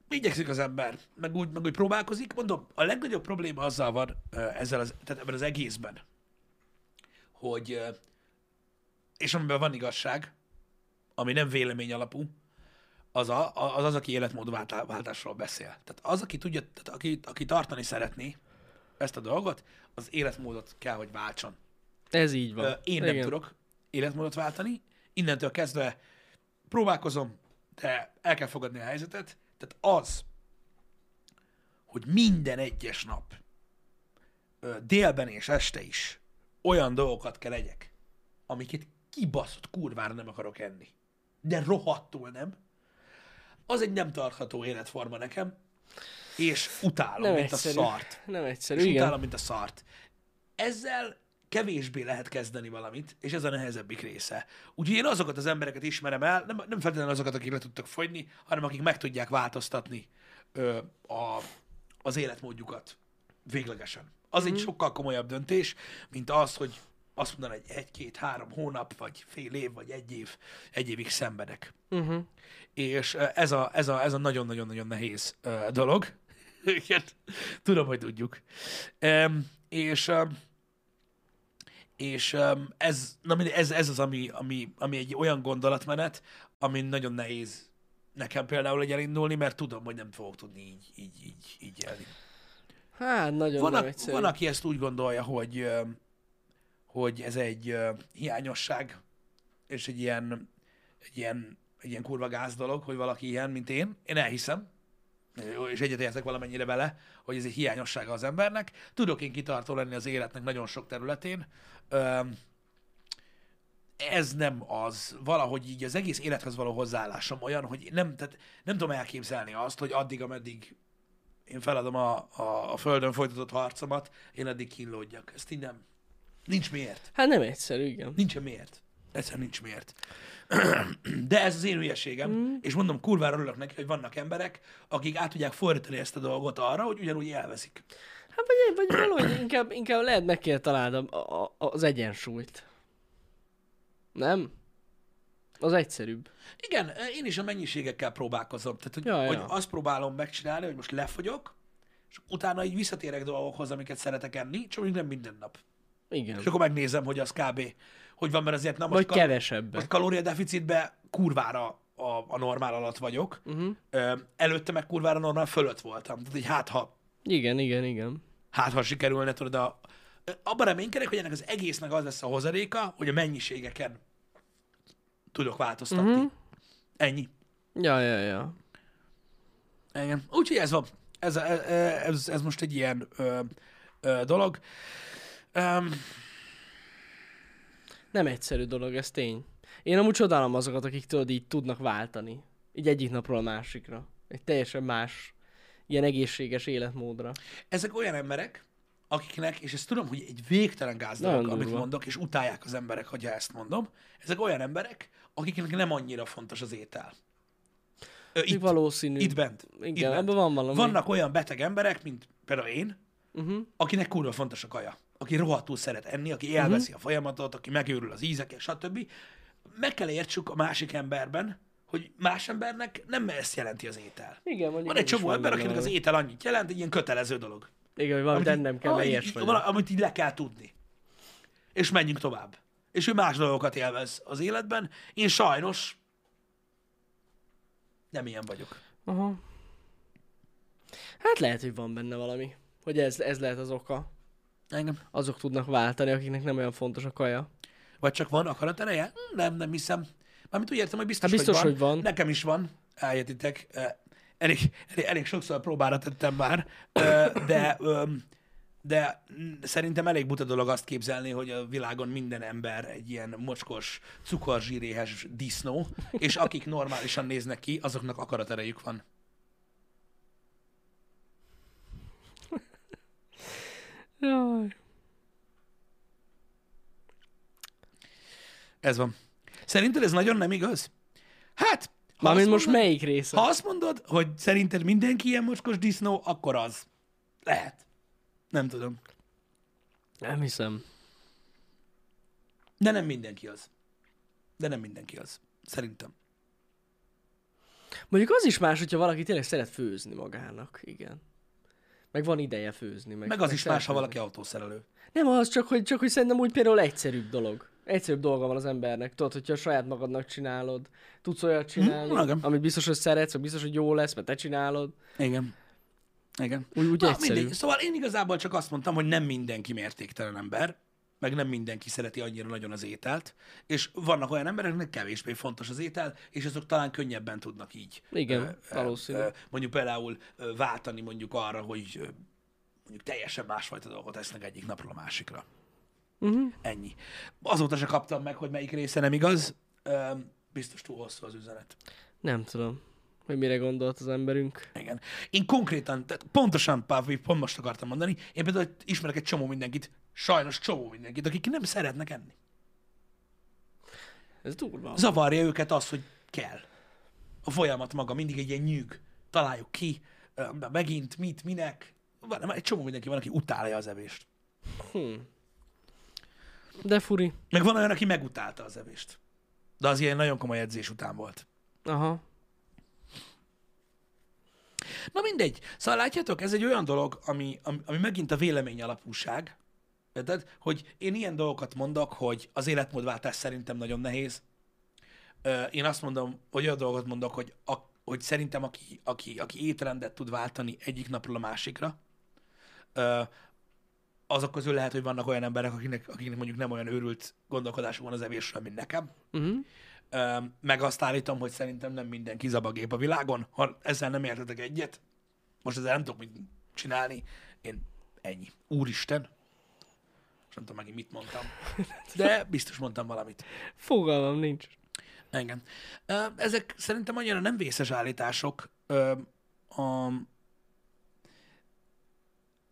Speaker 1: igyekszik az ember, meg úgy, meg úgy próbálkozik. Mondom, a legnagyobb probléma azzal van ezzel az, tehát ebben az egészben, hogy, és amiben van igazság, ami nem vélemény alapú, az, a, az az, aki életmódváltásról beszél. Tehát az, aki tudja, tehát aki, aki tartani szeretné ezt a dolgot, az életmódot kell, hogy váltson.
Speaker 2: ez így van.
Speaker 1: Én nem
Speaker 2: Igen.
Speaker 1: tudok életmódot váltani, innentől kezdve próbálkozom, de el kell fogadni a helyzetet. Tehát az, hogy minden egyes nap, délben és este is olyan dolgokat kell legyek, amiket kibaszott kurvára nem akarok enni. De rohadtul nem. Az egy nem tartható életforma nekem, és utálom,
Speaker 2: Nem
Speaker 1: mint
Speaker 2: egyszerű.
Speaker 1: a szart
Speaker 2: Nem egyszerű,
Speaker 1: és
Speaker 2: igen.
Speaker 1: utálom, mint a szart. Ezzel kevésbé lehet kezdeni valamit, és ez a nehezebbik része. Úgyhogy én azokat az embereket ismerem el, nem, nem feltétlenül azokat, akik le tudtak fogyni, hanem akik meg tudják változtatni ö, a, az életmódjukat véglegesen. Az
Speaker 2: Mhm.
Speaker 1: egy sokkal komolyabb döntés, mint az, hogy azt mondaná, hogy egy-két-három hónap, vagy fél év, vagy egy év, egy évig szenvedek.
Speaker 2: Uh-huh.
Speaker 1: És ez a, ez a, ez a nagyon-nagyon-nagyon nehéz ö, dolog. *laughs* Tudom, hogy tudjuk. Um, és um, és um, ez, na, ez, ez az, ami, ami, ami egy olyan gondolatmenet, ami nagyon nehéz nekem például egy elindulni, mert tudom, hogy nem fogok tudni így, így, így, így élni.
Speaker 2: Hát, nagyon
Speaker 1: Van,
Speaker 2: nem egyszerű.
Speaker 1: van, aki ezt úgy gondolja, hogy, hogy ez egy hiányosság, és egy ilyen, egy ilyen, egy ilyen kurva gáz dolog, hogy valaki ilyen, mint én. Én elhiszem, és egyetértek valamennyire vele, hogy ez egy hiányossága az embernek. Tudok én kitartó lenni az életnek nagyon sok területén. Ez nem az, valahogy így az egész élethez való hozzáállásom olyan, hogy nem, tehát nem tudom elképzelni azt, hogy addig, ameddig én feladom a, a, a földön folytatott harcomat, én addig kínlódjak. Ezt így nem. Nincs miért.
Speaker 2: Hát nem egyszerű, igen.
Speaker 1: Nincsen miért. Egyszerűen nincs miért. De ez az én hülyeségem, mm. és mondom, kurvára örülök neki, hogy vannak emberek, akik át tudják fordítani ezt a dolgot arra, hogy ugyanúgy élvezik.
Speaker 2: Hát vagy, vagy valahogy inkább, inkább lehet meg kell a, az egyensúlyt. Nem? Az egyszerűbb.
Speaker 1: Igen, én is a mennyiségekkel próbálkozom. Tehát, hogy,
Speaker 2: Ja, ja.
Speaker 1: hogy azt próbálom megcsinálni, hogy most lefogyok, és utána így visszatérek dolgokhoz, amiket szeretek enni, csak még nem minden nap.
Speaker 2: Igen.
Speaker 1: És akkor megnézem, hogy az kb. hogy van, mert azért na most, kal-
Speaker 2: kevesebben.
Speaker 1: most kalóriadeficitbe kurvára a, a normál alatt vagyok.
Speaker 2: Uh-huh.
Speaker 1: Ö, előtte meg kurvára normál fölött voltam. Tehát, hogy hát ha,
Speaker 2: Igen, igen, igen.
Speaker 1: hát ha sikerülne, tudod, a, abban reménykedek, hogy ennek az egésznek az lesz a hozadéka, hogy a mennyiségeken tudok változtatni.
Speaker 2: Mhm.
Speaker 1: Ennyi.
Speaker 2: Ja, ja, ja.
Speaker 1: Igen. Úgyhogy ez van. Ez, ez, ez most egy ilyen ö, ö, dolog. Um,
Speaker 2: Nem egyszerű dolog, ez tény. Én amúgy csodálom azokat, akik tudod, így tudnak váltani. Így egyik napról a másikra. Egy teljesen más, ilyen egészséges életmódra.
Speaker 1: ezek olyan emberek, akiknek, és ezt tudom, hogy egy végtelen gáz dolog, amit mondok, és utálják az emberek, hogy ezt mondom, ezek olyan emberek, akiknek nem annyira fontos az étel. Ö,
Speaker 2: Itt, valószínű.
Speaker 1: itt bent.
Speaker 2: Igen,
Speaker 1: itt bent.
Speaker 2: ebben van valami.
Speaker 1: Vannak olyan beteg emberek, mint például én,
Speaker 2: Uh-huh.
Speaker 1: akinek kurva fontos a kaja. Aki rohadtul szeret enni, aki
Speaker 2: Mhm.
Speaker 1: élveszi a folyamatot, aki megőrül az ízeket, stb. Meg kell értsük a másik emberben, hogy más embernek nem ezt jelenti az étel.
Speaker 2: Igen,
Speaker 1: Van egy csomó ember, akinek az étel annyit jelent, egy ilyen kötelező dolog.
Speaker 2: Igen, hogy valamit
Speaker 1: így-
Speaker 2: ennem kell,
Speaker 1: ah, így- Amit így le kell tudni. És menjünk tovább. És ő más dolgokat élvez az életben. Én sajnos nem ilyen vagyok.
Speaker 2: Aha. Hát lehet, hogy van benne valami. Hogy ez, ez lehet az oka.
Speaker 1: Engem.
Speaker 2: Azok tudnak váltani, akiknek nem olyan fontos a kaja.
Speaker 1: Vagy csak van akarat ereje? Nem, nem hiszem. Mármint úgy értem, hogy biztos,
Speaker 2: Hát biztos,
Speaker 1: hogy,
Speaker 2: hogy van.
Speaker 1: Nekem is van. Eljetitek. Elég, elég, elég sokszor próbára tettem már, de, de szerintem elég buta dolog azt képzelni, hogy a világon minden ember egy ilyen mocskos, cukorzsíréhes disznó, és akik normálisan néznek ki, azoknak akaraterejük van.
Speaker 2: Jaj.
Speaker 1: Ez van. Szerinted ez nagyon nem igaz? Hát, ha
Speaker 2: Mármint most
Speaker 1: mondod,
Speaker 2: melyik része?
Speaker 1: ha azt mondod, hogy szerinted mindenki ilyen mocskos disznó, akkor az. Lehet. Nem tudom.
Speaker 2: Nem hiszem.
Speaker 1: De nem mindenki az. De nem mindenki az. Szerintem.
Speaker 2: Mondjuk az is más, hogyha valaki tényleg szeret főzni magának, igen. Meg van ideje főzni. Meg,
Speaker 1: Meg az is
Speaker 2: szeret
Speaker 1: más, ha valaki autószerelő.
Speaker 2: Nem az, csak hogy, csak hogy szerintem úgy például egyszerűbb dolog. Egyszerűbb dolga van az embernek. Tudod, hogyha saját magadnak csinálod, tudsz olyat csinálni,
Speaker 1: Mm, igen.
Speaker 2: amit biztos, hogy szeretsz, vagy biztos, hogy jó lesz, mert te csinálod.
Speaker 1: Igen. Igen.
Speaker 2: Úgy, úgy
Speaker 1: Na,
Speaker 2: egyszerű.
Speaker 1: mindegy. Szóval én igazából csak azt mondtam, hogy nem mindenki mértéktelen ember, meg nem mindenki szereti annyira nagyon az ételt, és vannak olyan emberek, akiknek kevésbé fontos az étel, és azok talán könnyebben tudnak így.
Speaker 2: Igen, valószínű.
Speaker 1: mondjuk például váltani mondjuk arra, hogy mondjuk teljesen másfajta dolgot esznek egyik napról a másikra.
Speaker 2: Uh-huh.
Speaker 1: Ennyi. Azóta se kaptam meg, hogy melyik része nem igaz. Biztos túl hosszú az üzenet.
Speaker 2: Nem tudom, hogy mire gondolt az emberünk.
Speaker 1: Igen. Én konkrétan, tehát pontosan, Pavli, pont most akartam mondani, én például ismerek egy csomó mindenkit, sajnos csomó mindenkit, akik nem szeretnek enni.
Speaker 2: Ez durva.
Speaker 1: Zavarja őket az, hogy kell. A folyamat maga mindig egy ilyen nyűg. Találjuk ki, megint, mit, minek. Van, egy csomó mindenki van, aki utálja az evést.
Speaker 2: Hm. De furi.
Speaker 1: Meg van olyan, aki megutálta az evést. De az ilyen nagyon komoly edzés után volt.
Speaker 2: Aha.
Speaker 1: Na mindegy. Szóval látjátok, ez egy olyan dolog, ami, ami, ami megint a vélemény alapúság. Érted? Hogy én ilyen dolgokat mondok, hogy az életmódváltás szerintem nagyon nehéz. Én azt mondom, hogy olyan dolgot mondok, hogy, a, hogy szerintem aki, aki, aki étrendet tud váltani egyik napról a másikra, azok közül lehet, hogy vannak olyan emberek, akiknek, akiknek mondjuk nem olyan őrült gondolkodásuk van az evésről, mint nekem.
Speaker 2: Uh-huh.
Speaker 1: Meg azt állítom, hogy szerintem nem mindenki zabagép a világon. Ha ezzel nem értetek egyet, most ezzel nem tudok mit csinálni, én ennyi. Úristen. És nem tudom megint mit mondtam. De biztos mondtam valamit.
Speaker 2: Fogalmam nincs.
Speaker 1: Ö, Ezek szerintem annyira nem vészes állítások. Ö, a,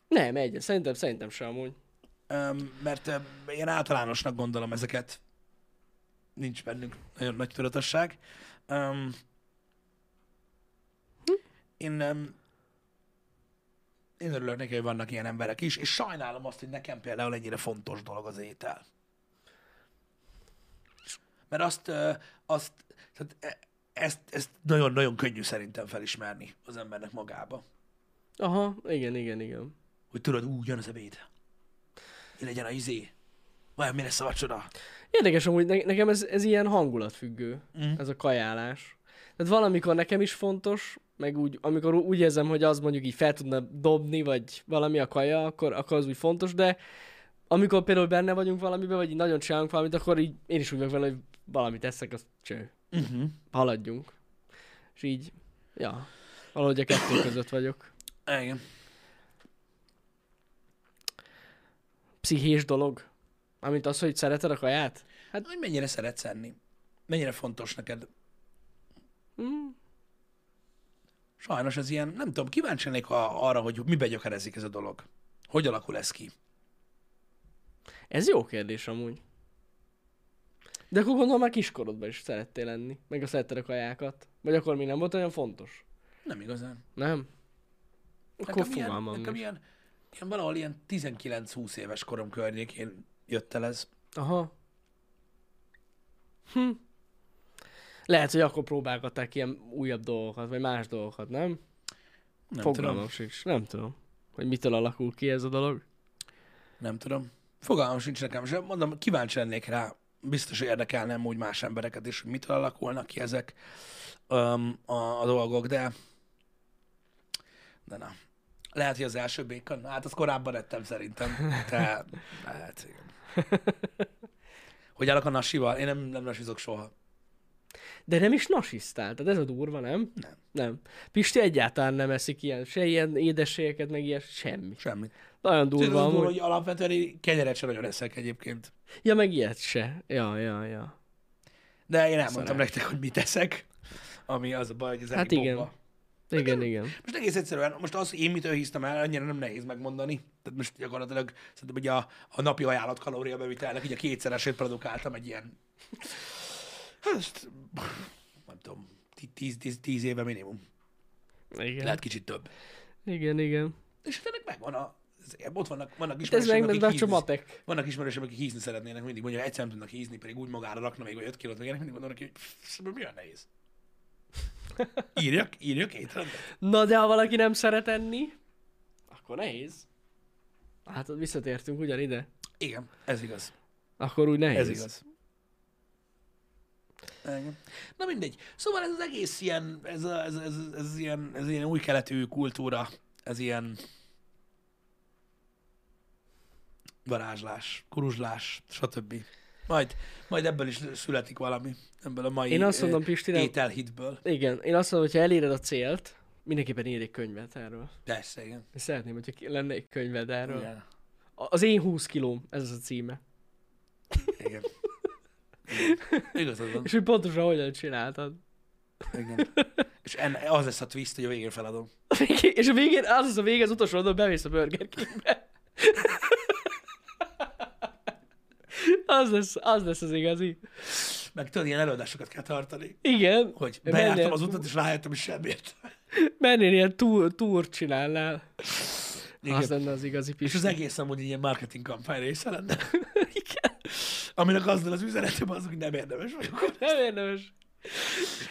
Speaker 2: Nem, egy, szerintem, szerintem sem amúgy.
Speaker 1: mert én általánosnak gondolom ezeket. Nincs bennünk nagyon nagy tudatosság. Um, én, um, én örülök neki, hogy vannak ilyen emberek is, és sajnálom azt, hogy nekem például ennyire fontos dolog az étel. Mert azt, azt tehát e- ezt, ezt nagyon-nagyon könnyű szerintem felismerni az embernek magába.
Speaker 2: Aha, igen, igen, igen.
Speaker 1: Hogy tudod, úgy jön az ebéd. Mi legyen a izé. Vajon mi lesz a vacsora?
Speaker 2: Érdekes amúgy, ne- nekem ez, ez ilyen hangulatfüggő,
Speaker 1: Mm.
Speaker 2: ez a kajálás. Tehát valamikor nekem is fontos, meg úgy, amikor úgy érzem, hogy az mondjuk így fel tudna dobni, vagy valami a kaja, akkor, akkor az úgy fontos, de amikor például benne vagyunk valamiben, vagy így nagyon csinálunk valamit, akkor így én is úgy vagyok vele, hogy valamit eszek, az cső.
Speaker 1: Uh-huh.
Speaker 2: Haladjunk. És így, ja, valahogy a kettő között vagyok.
Speaker 1: Igen.
Speaker 2: Pszichés dolog. Amint az, hogy szereted a kaját?
Speaker 1: Hát, hogy mennyire szeretsz enni? Mennyire fontos neked?
Speaker 2: Mm.
Speaker 1: Sajnos ez ilyen, nem tudom, kíváncsi lennék arra, hogy mibe gyökerezik ez a dolog. Hogy alakul ez ki?
Speaker 2: Ez jó kérdés amúgy. De akkor gondolom már kiskorodban is szerettél lenni, meg a szeretted a kajákat. Vagy akkor még nem volt olyan fontos?
Speaker 1: Nem igazán.
Speaker 2: Nem? Akkor
Speaker 1: Nekem ilyen,
Speaker 2: fogalmam
Speaker 1: nekem
Speaker 2: nincs.
Speaker 1: ilyen, ilyen valahol ilyen 19-20 éves korom környékén jött el ez.
Speaker 2: Aha. Hm. Lehet, hogy akkor próbálgatták ilyen újabb dolgokat, vagy más dolgokat, nem?
Speaker 1: Nem
Speaker 2: Fogalmam
Speaker 1: tudom.
Speaker 2: sincs. Nem tudom, hogy mitől alakul ki ez a dolog.
Speaker 1: Nem tudom. Fogalmam sincs nekem sem. Mondom, kíváncsi lennék rá. Biztos érdekelne úgy más embereket is, hogy mitől alakulnak ki ezek um, a, a dolgok, de de na. Lehet, hogy az első békon. Hát azt korábban ettem szerintem. Te, lehet, igen. Hogy állok a nasival? Én nem, nem nasizok soha.
Speaker 2: De nem is nasisztál, tehát ez a durva, nem?
Speaker 1: Nem.
Speaker 2: Nem. Pisti egyáltalán nem eszik ilyen, se ilyen édességeket, meg ilyen, semmi.
Speaker 1: Semmi.
Speaker 2: Nagyon durva
Speaker 1: durva,
Speaker 2: amúgy.
Speaker 1: hogy alapvetően kenyeret sem nagyon eszek egyébként.
Speaker 2: Ja, meg ilyet se. Ja, ja, ja.
Speaker 1: De én elmondtam
Speaker 2: Szarás.
Speaker 1: nektek, hogy mit eszek, ami az a baj, hogy ez
Speaker 2: hát igen.
Speaker 1: Bomba.
Speaker 2: Igen, igen.
Speaker 1: Most egész egyszerűen, most az, hogy én mitől hisztem el, annyira nem nehéz megmondani. Tehát most gyakorlatilag szerintem, hogy a, a napi ajánlott kalóriabevitelnek így a kétszeresét produkáltam egy ilyen, hát, nem tudom, 10 éve minimum.
Speaker 2: Igen.
Speaker 1: Lehet kicsit több.
Speaker 2: Igen, igen.
Speaker 1: És hát ennek megvan a, ott vannak, vannak
Speaker 2: Hát meg,
Speaker 1: akik hízni,
Speaker 2: matek.
Speaker 1: vannak ismerőseim, akik hízni szeretnének mindig, mondja, egyszer nem tudnak hízni, pedig úgy magára rakna még vagy 5 kilót, meg mindig mondom neki, hogy pff, mi olyan nehéz. Írjak, írjak étrendet.
Speaker 2: Na, de ha valaki nem szeret enni, akkor nehéz. Hát ott visszatértünk ugyanide.
Speaker 1: Igen, ez igaz.
Speaker 2: Akkor úgy nehéz.
Speaker 1: Ez igaz. Igen. Na mindegy. Szóval ez az egész ilyen, ez, a, ez, ez, ez, ilyen, ez ilyen új keletű kultúra, ez ilyen varázslás, kuruzslás, stb. Majd, majd ebből is születik valami, ebből a mai
Speaker 2: Én azt mondom, Pisti, nem-
Speaker 1: ételhitből.
Speaker 2: Igen, én azt mondom, hogy ha eléred a célt, mindenképpen írj egy könyvet erről.
Speaker 1: Persze, igen.
Speaker 2: Én szeretném, hogyha lenne egy könyved erről.
Speaker 1: Igen.
Speaker 2: Az én 20 kilóm, ez az a címe.
Speaker 1: igen. *laughs* Igazad van.
Speaker 2: És hogy pontosan hogyan csináltad.
Speaker 1: Igen. És enne, az lesz a twist, hogy a végén feladom.
Speaker 2: És a végén, az az a vége, az utolsó oldalon bemész a Burger Kingbe. *laughs* az, lesz, az lesz az igazi.
Speaker 1: Meg tudod, ilyen előadásokat kell tartani.
Speaker 2: Igen.
Speaker 1: Hogy
Speaker 2: Mennél-
Speaker 1: bejártam az utat, és rájöttem, hogy semmi értelme.
Speaker 2: Mennél ilyen túr, túrt csinálnál.
Speaker 1: Igen.
Speaker 2: Az lenne az igazi
Speaker 1: És
Speaker 2: Pisti.
Speaker 1: az egész amúgy ilyen marketing kampány része lenne. *laughs*
Speaker 2: Igen.
Speaker 1: Aminek az lenne az üzenetem, az, hogy nem érdemes vagyok. *laughs*
Speaker 2: Nem érdemes.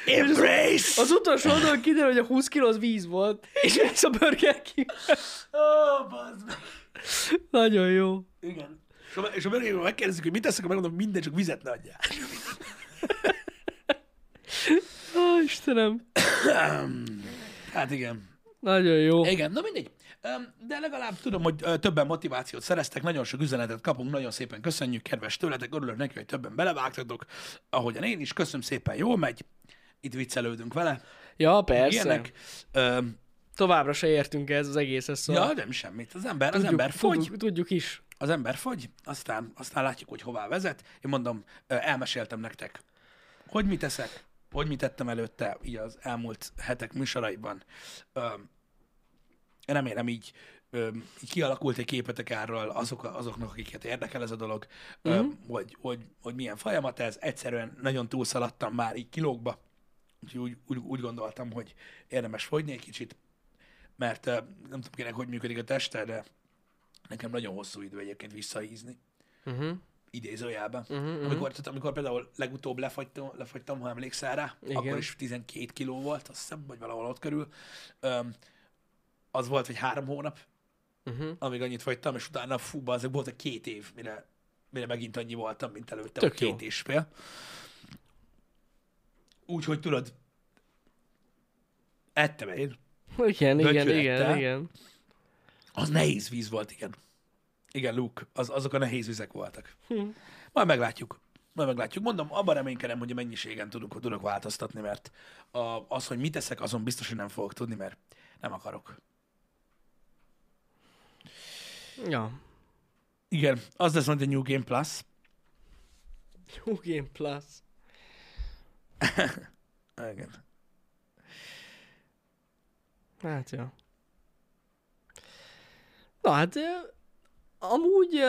Speaker 1: Embrace!
Speaker 2: Az utolsó oldalon kiderül, hogy a 20 kiló az víz volt, *laughs* és mész a Burger King.
Speaker 1: Ó, oh, bazd meg.
Speaker 2: Nagyon jó.
Speaker 1: Igen. És a, és a Burger megkérdezik, hogy mit teszek, megmondom, minden csak vizet ne adjál.
Speaker 2: Ó, Istenem.
Speaker 1: Hát igen.
Speaker 2: Nagyon jó.
Speaker 1: Igen, na mindegy. De legalább tudom, hogy többen motivációt szereztek, nagyon sok üzenetet kapunk, nagyon szépen köszönjük, kedves tőletek, örülök neki, hogy többen belevágtatok, ahogyan én is, köszönöm szépen, jól megy, itt viccelődünk vele,
Speaker 2: Ja, persze.
Speaker 1: ilyenek.
Speaker 2: Továbbra se értünk ez az egészhez, szóval.
Speaker 1: Ja, nem semmit. Az ember, az
Speaker 2: tudjuk,
Speaker 1: ember fogy,
Speaker 2: Tudjuk, tudjuk is.
Speaker 1: Az ember fogy, aztán, aztán látjuk, hogy hová vezet. Én mondom, elmeséltem nektek, hogy mit teszek, hogy mit tettem előtte, így az elmúlt hetek műsoraiban. Remélem így, így kialakult egy képetek erről azok, azoknak, akiket érdekel ez a dolog, öm,
Speaker 2: Mhm.
Speaker 1: hogy, hogy, hogy milyen folyamat ez. Egyszerűen nagyon túlszaladtam már így kilókba, úgyhogy úgy, úgy, úgy gondoltam, hogy érdemes fogyni egy kicsit, mert nem tudom kinek, hogy működik a teste, de nekem nagyon hosszú idő egyébként visszahízni,
Speaker 2: Uh-huh.
Speaker 1: idézőjelben.
Speaker 2: Uh-huh, uh-huh.
Speaker 1: Amikor, tehát amikor például legutóbb lefagytam, lefagytam ha emlékszel rá,
Speaker 2: Igen.
Speaker 1: akkor is 12 kiló volt, azt hiszem, vagy valahol ott körül. Öm, az volt, hogy három hónap,
Speaker 2: Uh-huh.
Speaker 1: amíg annyit fagytam, és utána fú, azért volt egy két év, mire, mire megint annyi voltam, mint előtte,
Speaker 2: Tök
Speaker 1: két
Speaker 2: jó.
Speaker 1: és fél. Úgyhogy tudod, ettem én.
Speaker 2: Igen, igen,
Speaker 1: Böcsülettel.
Speaker 2: igen, igen.
Speaker 1: Az nehéz víz volt, igen. Igen, Luke, az, azok a nehéz vizek voltak.
Speaker 2: Hm.
Speaker 1: Majd meglátjuk. Majd meglátjuk. Mondom, abban reménykedem, hogy a mennyiségen tudok, tudok változtatni, mert a, az, hogy mit teszek, azon biztos, hogy nem fogok tudni, mert nem akarok.
Speaker 2: Ja.
Speaker 1: Igen, az lesz majd a New Game Plus.
Speaker 2: New Game Plus. *laughs*
Speaker 1: Igen.
Speaker 2: Hát, ja. Na hát, amúgy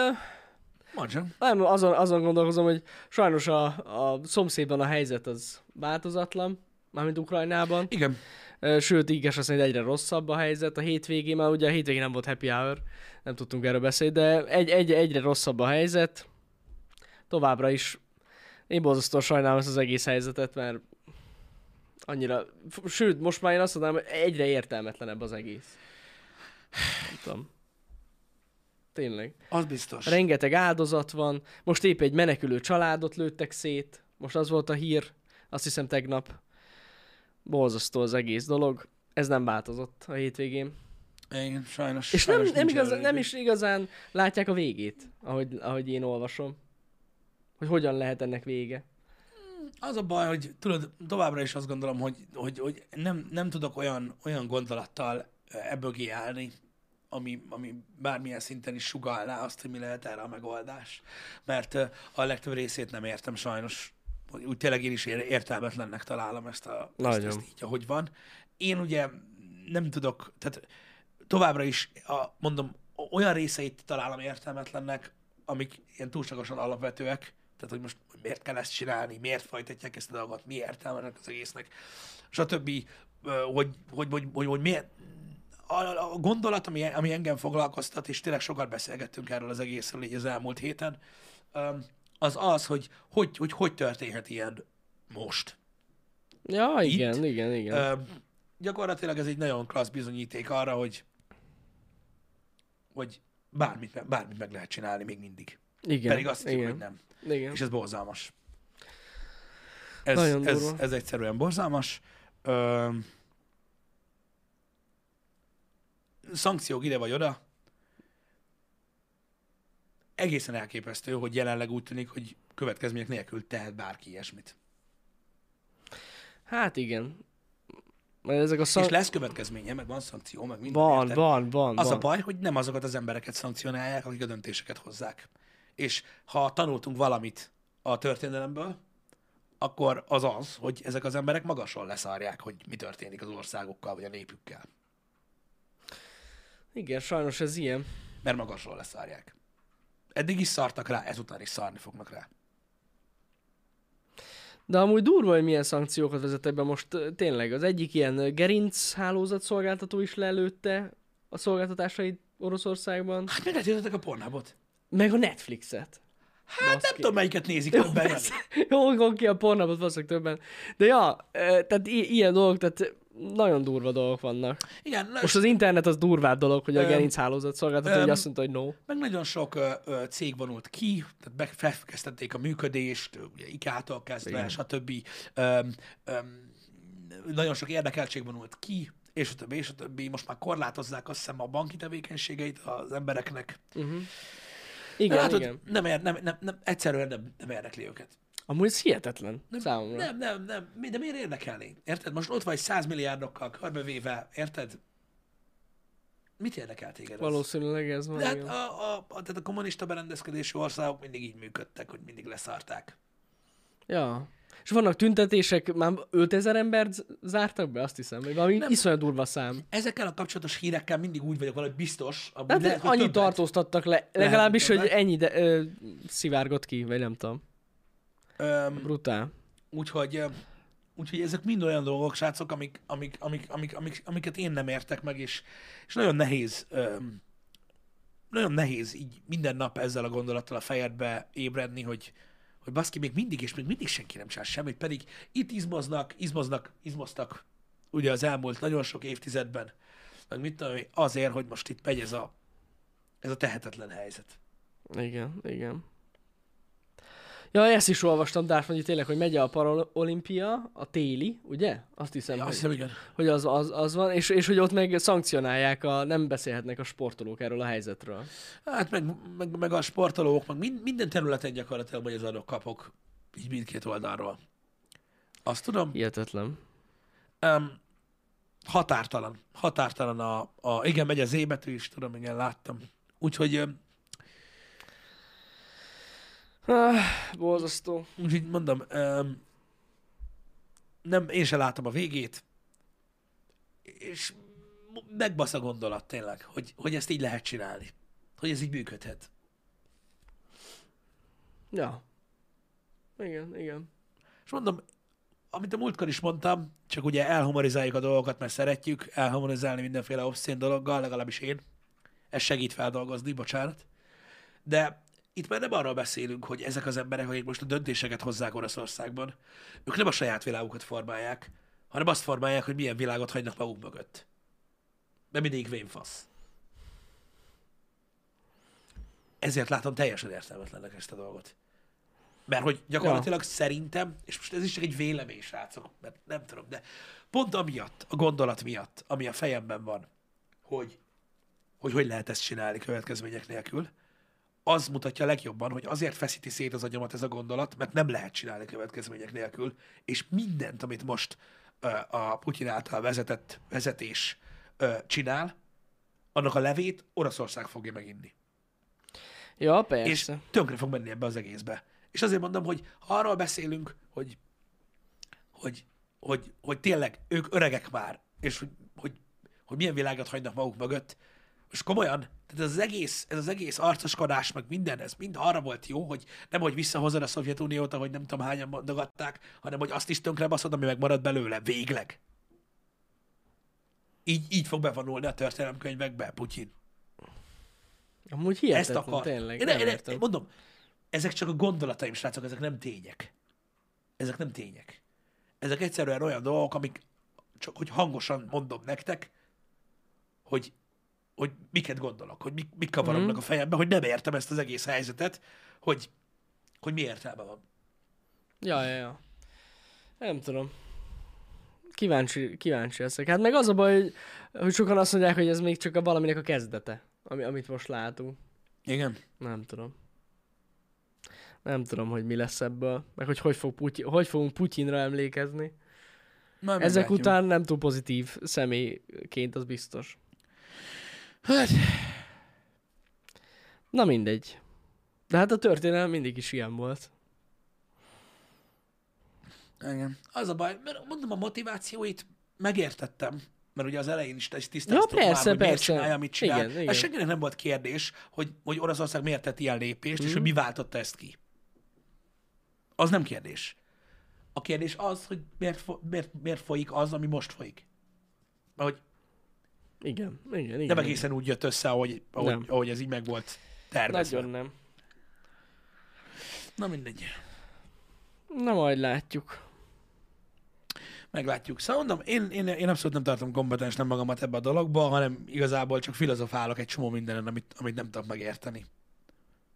Speaker 1: csak.
Speaker 2: nem, azon, azon gondolkozom, hogy sajnos a, a szomszédban a helyzet az változatlan, mármint Ukrajnában.
Speaker 1: Igen.
Speaker 2: Sőt, igaz azt mondja, egyre rosszabb a helyzet a hétvégén, mert ugye a hétvégén nem volt happy hour, nem tudtunk erről beszélni, de egy, egy, egyre rosszabb a helyzet. Továbbra is én borzasztóan sajnálom ezt az egész helyzetet, mert annyira, sőt, most már én azt mondanám, hogy egyre értelmetlenebb az egész. Nem tudom. Tényleg.
Speaker 1: Az biztos.
Speaker 2: Rengeteg áldozat van, most épp egy menekülő családot lőttek szét, most az volt a hír, azt hiszem tegnap. Borzasztó az egész dolog. Ez nem változott a hétvégén.
Speaker 1: Igen, sajnos.
Speaker 2: És nem,
Speaker 1: sajnos
Speaker 2: nem,
Speaker 1: nincs
Speaker 2: igaz, nem is igazán látják a végét, ahogy, ahogy én olvasom. Hogy hogyan lehet ennek vége.
Speaker 1: Az a baj, hogy tudod, továbbra is azt gondolom, hogy, hogy, hogy nem, nem tudok olyan, olyan gondolattal ebből kiállni, ami, ami bármilyen szinten is sugalná azt, hogy mi lehet erre a megoldás. Mert a legtöbb részét nem értem sajnos. Úgy tényleg én is ér- értelmetlennek találom ezt, a, ezt,
Speaker 2: Nagyon.
Speaker 1: ezt így, ahogy van. Én ugye nem tudok, tehát továbbra is, a, mondom, olyan részeit találom értelmetlennek, amik ilyen túlságosan alapvetőek, tehát hogy most miért kell ezt csinálni, miért folytatják ezt a dolgot, mi értelme az egésznek, stb. Hogy, hogy, hogy, hogy, hogy miért, a, a gondolat, ami, ami engem foglalkoztat, és tényleg sokat beszélgettünk erről az egészről így az elmúlt héten, az az, hogy hogy, hogy, hogy történhet ilyen most.
Speaker 2: Ja, igen, Itt? igen, igen.
Speaker 1: Gyakorlatilag ez egy nagyon klassz bizonyíték arra, hogy hogy bármit, bármit meg lehet csinálni még mindig.
Speaker 2: igen,
Speaker 1: Pedig azt
Speaker 2: igen.
Speaker 1: hogy nem.
Speaker 2: Igen.
Speaker 1: És ez borzalmas. Ez,
Speaker 2: Nagyon
Speaker 1: ez,
Speaker 2: durva.
Speaker 1: ez egyszerűen borzalmas. Ö, szankciók ide vagy oda. Egészen elképesztő, hogy jelenleg úgy tűnik, hogy következmények nélkül tehet bárki ilyesmit.
Speaker 2: Hát igen. Mert ezek a
Speaker 1: Szan...
Speaker 2: szan...
Speaker 1: És lesz következménye, meg van szankció, meg minden.
Speaker 2: Van,
Speaker 1: érted?
Speaker 2: van, van,
Speaker 1: Az
Speaker 2: van.
Speaker 1: a baj, hogy nem azokat az embereket szankcionálják, akik a döntéseket hozzák. És ha tanultunk valamit a történelemből, akkor az az, hogy ezek az emberek magasról leszárják, hogy mi történik az országokkal, vagy a népükkel.
Speaker 2: Igen, sajnos ez ilyen.
Speaker 1: Mert magasról leszárják. Eddig is szartak rá, ezután is szarni fognak rá.
Speaker 2: De amúgy durva, hogy milyen szankciókat vezetett be most tényleg. Az egyik ilyen gerinc hálózat szolgáltató is lelőtte a szolgáltatásait Oroszországban,
Speaker 1: Hát miért jöttetek a pornábot?
Speaker 2: meg a Netflixet.
Speaker 1: Hát nem
Speaker 2: Baszki.
Speaker 1: tudom, melyiket nézik többen, Jani.
Speaker 2: persze. Jó, ki a pornabot, valószínűleg többen. De ja, tehát i- ilyen dolgok, tehát nagyon durva dolgok vannak.
Speaker 1: Igen,
Speaker 2: Most az internet az durvább dolog, hogy a gerinc hálózat szolgáltató, hogy azt mondta, hogy no.
Speaker 1: meg nagyon sok ö, ö, cég vonult ki, tehát befekesztették a működést, ugye IKEA-tól kezdve,
Speaker 2: Igen.
Speaker 1: stb. Öm, öm, nagyon sok érdekeltség vonult ki, és a többi, és a többi. Most már korlátozzák azt hiszem a banki tevékenységeit az embereknek.
Speaker 2: Uh-huh. Igen,
Speaker 1: Látod,
Speaker 2: igen.
Speaker 1: Nem, ér, nem, nem, nem, egyszerűen nem, nem érdekli őket.
Speaker 2: Amúgy ez hihetetlen
Speaker 1: Nem,
Speaker 2: számomra.
Speaker 1: nem, nem, nem, de miért érdekelni? Érted? Most ott vagy 100 milliárdokkal körbevéve, érted? Mit érdekel téged?
Speaker 2: Valószínűleg ez van.
Speaker 1: De hát
Speaker 2: igen.
Speaker 1: a, a, a, tehát a kommunista berendezkedésű országok mindig így működtek, hogy mindig leszárták.
Speaker 2: Ja. És vannak tüntetések, már 5000 embert zártak be, azt hiszem, vagy valami
Speaker 1: Nem.
Speaker 2: iszonyat durva szám.
Speaker 1: Ezekkel a kapcsolatos hírekkel mindig úgy vagyok valahogy biztos, amúgy
Speaker 2: Hát
Speaker 1: lehet, hogy
Speaker 2: annyit
Speaker 1: többet.
Speaker 2: tartóztattak le, legalábbis,
Speaker 1: hogy
Speaker 2: hogy
Speaker 1: többet.
Speaker 2: ennyi de, ö, szivárgott ki, vagy nem tudom.
Speaker 1: Öm,
Speaker 2: Brutál.
Speaker 1: úgyhogy, úgyhogy ezek mind olyan dolgok, srácok, amik, amik, amik, amik, amik, amiket én nem értek meg, és, és nagyon nehéz öm, nagyon nehéz így minden nap ezzel a gondolattal a fejedbe ébredni, hogy, hogy baszki, még mindig, és még mindig senki nem csinál semmit, pedig itt izmoznak, izmoznak, izmoztak ugye az elmúlt nagyon sok évtizedben, meg mit tudom, azért, hogy most itt megy ez a, ez a tehetetlen helyzet.
Speaker 2: Igen, igen. Ja, ezt is olvastam, Dárfanyi, tényleg, hogy megy a paralimpia, a téli, ugye? Azt hiszem,
Speaker 1: Ja,
Speaker 2: hogy,
Speaker 1: hiszem, igen.
Speaker 2: hogy az, az, az van, és, és hogy ott meg szankcionálják, a, nem beszélhetnek a sportolók erről a helyzetről.
Speaker 1: Hát meg, meg, meg a sportolók, meg mind, minden területen gyakorlatilag megy az adok kapok, így mindkét oldalról. Azt tudom,
Speaker 2: Hihetetlen.
Speaker 1: um, határtalan. Határtalan a, a, igen, megy az ébetű is, tudom, igen, láttam. Úgyhogy,
Speaker 2: Ah, borzasztó.
Speaker 1: úgyhogy mondom, um, nem, én sem látom a végét, és megbasz a gondolat tényleg, hogy, hogy ezt így lehet csinálni. Hogy ez így működhet.
Speaker 2: Ja. Igen, igen.
Speaker 1: És mondom, amit a múltkor is mondtam, csak ugye elhumorizáljuk a dolgokat, mert szeretjük elhumorizálni mindenféle obszén dologgal, legalábbis én. Ez segít feldolgozni, bocsánat. De itt már nem arról beszélünk, hogy ezek az emberek, akik most a döntéseket hozzák Oroszországban, ők nem a saját világukat formálják, hanem azt formálják, hogy milyen világot hagynak maguk mögött. De mindig vénfasz. Ezért látom teljesen értelmetlennek ezt a dolgot. Mert hogy gyakorlatilag ja. szerintem, és most ez is csak egy vélemény, srácok, mert nem tudom, de pont amiatt, a gondolat miatt, ami a fejemben van, hogy hogy, hogy lehet ezt csinálni következmények nélkül, az mutatja legjobban, hogy azért feszíti szét az agyamat ez a gondolat, mert nem lehet csinálni következmények nélkül, és mindent, amit most a Putyin által vezetett vezetés csinál, annak a levét Oroszország fogja meginni.
Speaker 2: Ja,
Speaker 1: És
Speaker 2: persze.
Speaker 1: tönkre fog menni ebbe az egészbe. És azért mondom, hogy ha arról beszélünk, hogy, hogy, hogy, hogy tényleg ők öregek már, és hogy, hogy, hogy milyen világot hagynak maguk mögött. Most komolyan, tehát ez az egész, ez az egész arcoskodás, meg minden, ez mind arra volt jó, hogy nem, hogy visszahozod a Szovjetuniót, ahogy nem tudom hányan mondogatták, hanem hogy azt is tönkre baszod, ami meg marad belőle, végleg. Így, így fog bevonulni a történelemkönyvekbe Putyin.
Speaker 2: Amúgy
Speaker 1: Ezt
Speaker 2: hihetetlen,
Speaker 1: akar.
Speaker 2: tényleg.
Speaker 1: Én,
Speaker 2: nem
Speaker 1: én, én, mondom, ezek csak a gondolataim, srácok, ezek nem tények. Ezek nem tények. Ezek egyszerűen olyan dolgok, amik csak hogy hangosan mondom nektek, hogy, hogy miket gondolok, hogy mik, mik kavarognak
Speaker 2: Mhm.
Speaker 1: a fejembe, hogy nem értem ezt az egész helyzetet, hogy, hogy mi értelme van.
Speaker 2: Ja, ja, ja. Nem tudom. Kíváncsi, kíváncsi leszek. Hát meg az a baj, hogy, hogy sokan azt mondják, hogy ez még csak a valaminek a kezdete, ami, amit most látunk.
Speaker 1: Igen.
Speaker 2: Nem tudom. Nem tudom, hogy mi lesz ebből, meg hogy hogy, fog Putyin, hogy fogunk Putyinra emlékezni.
Speaker 1: Majd
Speaker 2: Ezek
Speaker 1: meglátjuk.
Speaker 2: után nem túl pozitív személyként, az biztos.
Speaker 1: Hát,
Speaker 2: Na mindegy. De hát a történelem mindig is ilyen volt.
Speaker 1: igen. Az a baj, mert mondom, a motivációit megértettem, mert ugye az elején is ezt
Speaker 2: Ja,
Speaker 1: tisztáztuk
Speaker 2: persze,
Speaker 1: már, hogy miért csinálja, amit csinál.
Speaker 2: Igen, igen.
Speaker 1: Ez senkinek nem volt kérdés, hogy, hogy Oroszország miért tett ilyen lépést,
Speaker 2: Mhm.
Speaker 1: és hogy mi váltotta ezt ki. Az nem kérdés. A kérdés az, hogy miért, miért, miért folyik az, ami most folyik. Mert hogy
Speaker 2: Igen, igen, igen.
Speaker 1: nem egészen úgy jött össze, ahogy, ahogy,
Speaker 2: Nem.
Speaker 1: ahogy ez így meg volt tervezve.
Speaker 2: Nagyon nem.
Speaker 1: Na mindegy.
Speaker 2: Na majd látjuk.
Speaker 1: Meglátjuk. Szóval mondom, én, én, én abszolút nem tartom kompetensnek magamat ebbe a dologba, hanem igazából csak filozofálok egy csomó mindenen, amit, amit nem tudok megérteni.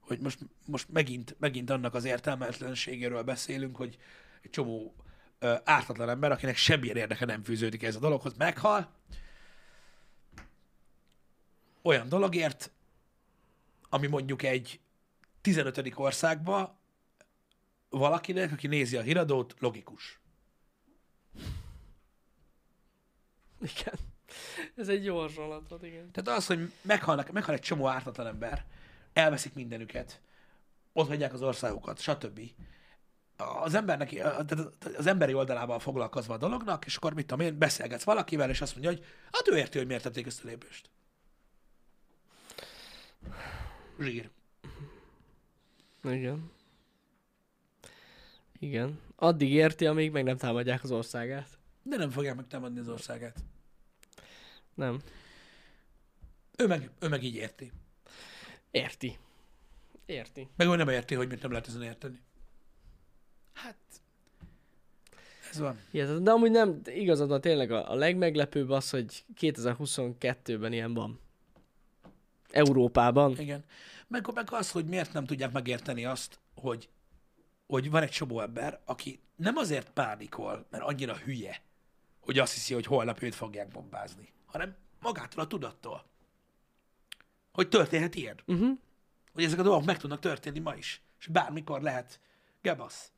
Speaker 1: Hogy most, most megint, megint annak az értelmetlenségéről beszélünk, hogy egy csomó ö, ártatlan ember, akinek semmilyen érdeke nem fűződik ez a dologhoz, meghal. Olyan dologért, ami mondjuk egy 15. országba valakinek, aki nézi a híradót, logikus.
Speaker 2: Igen. Ez egy jó hasonlat volt, igen.
Speaker 1: Tehát az, hogy meghalnak, meghal egy csomó ártatlan ember, elveszik mindenüket, ott hagyják az országokat, stb. Az embernek, az emberi oldalával foglalkozva a dolognak, és akkor mit tudom én, beszélgetsz valakivel, és azt mondja, hogy hát ő érti, hogy miért tették ezt a lépést. Zsír.
Speaker 2: Igen. Igen. Addig érti, amíg meg nem támadják az országát.
Speaker 1: De nem fogják megtámadni az országát.
Speaker 2: Nem.
Speaker 1: Ő meg, ő meg így érti.
Speaker 2: Érti. Érti.
Speaker 1: Meg ő nem érti, hogy mit nem lehet ezen érteni. Hát, ez van.
Speaker 2: Igen, de amúgy nem, igazad van, tényleg a, a legmeglepőbb az, hogy 2022-ben ilyen van. Európában.
Speaker 1: Igen. Meg, meg az, hogy miért nem tudják megérteni azt, hogy, hogy van egy csomó ember, aki nem azért pánikol, mert annyira hülye, hogy azt hiszi, hogy holnap őt fogják bombázni, hanem magától a tudattól. Hogy történhet ilyen.
Speaker 2: Uh-huh.
Speaker 1: Hogy ezek a dolgok meg tudnak történni ma is. És bármikor lehet. Gebasz.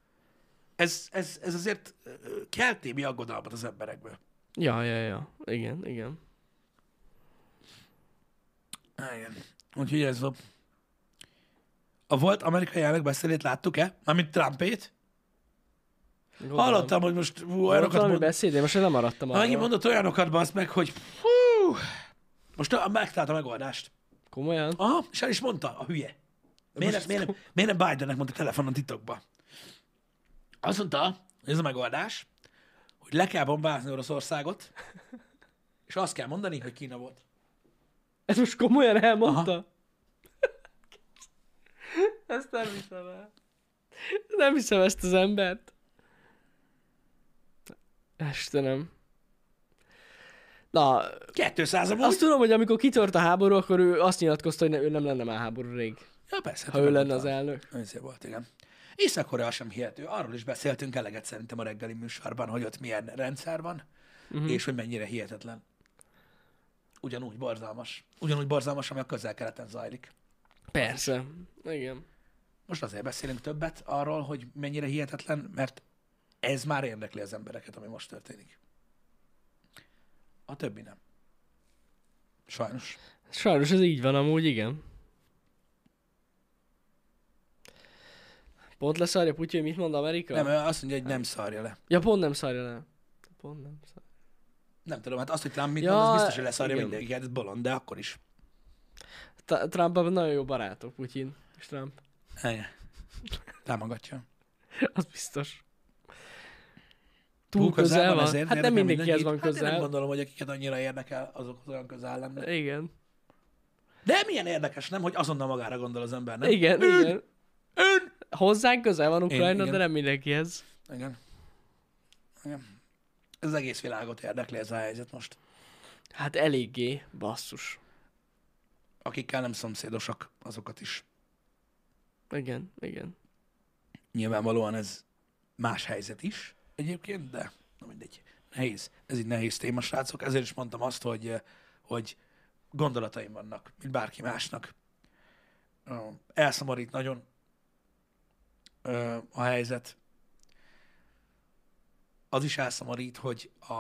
Speaker 1: Ez, ez, ez azért ö, kelt némi aggodalmat az emberekből.
Speaker 2: Ja, ja, ja. Igen, igen.
Speaker 1: Igen. Úgyhogy ez van. A volt amerikai elnök beszélét láttuk-e? Mármint Trumpét?
Speaker 2: Gondolom.
Speaker 1: Hallottam, hogy most hú,
Speaker 2: Volt
Speaker 1: olyanokat mond...
Speaker 2: beszéd, én most nem maradtam arra.
Speaker 1: Megint mondott olyanokat, basz meg, hogy hú, most a- megtalálta a megoldást.
Speaker 2: Komolyan?
Speaker 1: Aha, és el is mondta, a hülye. Miért, nem,
Speaker 2: Most-
Speaker 1: miért, nem, miért nem Bidennek mondta telefonon titokba? Azt mondta, hogy ez a megoldás, hogy le kell bombázni Oroszországot, és azt kell mondani, hogy Kína volt.
Speaker 2: Ez most komolyan elmondta? ezt nem hiszem el. Nem hiszem ezt az embert. Istenem. Na,
Speaker 1: 200 amúgy?
Speaker 2: azt tudom, hogy amikor kitört a háború, akkor ő azt nyilatkozta, hogy ne, ő nem lenne már háború rég.
Speaker 1: Ja, persze.
Speaker 2: Ha ő lenne az elnök.
Speaker 1: Szép volt, igen. Észak-Korea sem hihető. Arról is beszéltünk eleget szerintem a reggeli műsorban, hogy ott milyen rendszer van, uh-huh. és hogy mennyire hihetetlen. Ugyanúgy borzalmas. Ugyanúgy borzalmas, ami a közel-keleten zajlik.
Speaker 2: Persze. Igen.
Speaker 1: Most azért beszélünk többet arról, hogy mennyire hihetetlen, mert ez már érdekli az embereket, ami most történik. A többi nem. Sajnos.
Speaker 2: Sajnos ez így van amúgy, igen. Pont leszarja Putyin, mit mond Amerika?
Speaker 1: Nem, ő azt mondja, hogy nem szarja le.
Speaker 2: Ja, pont nem szarja le. Pont nem szarja.
Speaker 1: Nem tudom, hát azt, hogy Trump mit
Speaker 2: Ja,
Speaker 1: mond, az biztos, hogy leszarja mindenki, hát ez bolond, de akkor is.
Speaker 2: Trump nagyon jó barátok, Putyin és Trump.
Speaker 1: Igen. Támogatja.
Speaker 2: Az biztos.
Speaker 1: Túl
Speaker 2: Túl közel van?
Speaker 1: ezért
Speaker 2: Hát nem mindenkihez van
Speaker 1: mindenkit. Hát én nem
Speaker 2: közel.
Speaker 1: gondolom, hogy akiket annyira érdekel, azokhoz olyan közel lenne.
Speaker 2: Igen.
Speaker 1: De milyen érdekes, nem, hogy azonnal magára gondol az ember, nem?
Speaker 2: Igen,
Speaker 1: Ön!
Speaker 2: igen.
Speaker 1: Ön!
Speaker 2: Hozzánk közel van Ukrajna,
Speaker 1: igen.
Speaker 2: de nem mindenkihez.
Speaker 1: Igen. Igen. Ez az egész világot érdekli ez a helyzet most.
Speaker 2: Hát eléggé, basszus.
Speaker 1: Akikkel nem szomszédosak, azokat is.
Speaker 2: Igen, igen.
Speaker 1: Nyilvánvalóan ez más helyzet is egyébként, de na mindegy. Nehéz. Ez egy nehéz téma, srácok. Ezért is mondtam azt, hogy, eh, hogy gondolataim vannak, mint bárki másnak. Elszomorít nagyon a helyzet. Az is elszomorít, hogy a,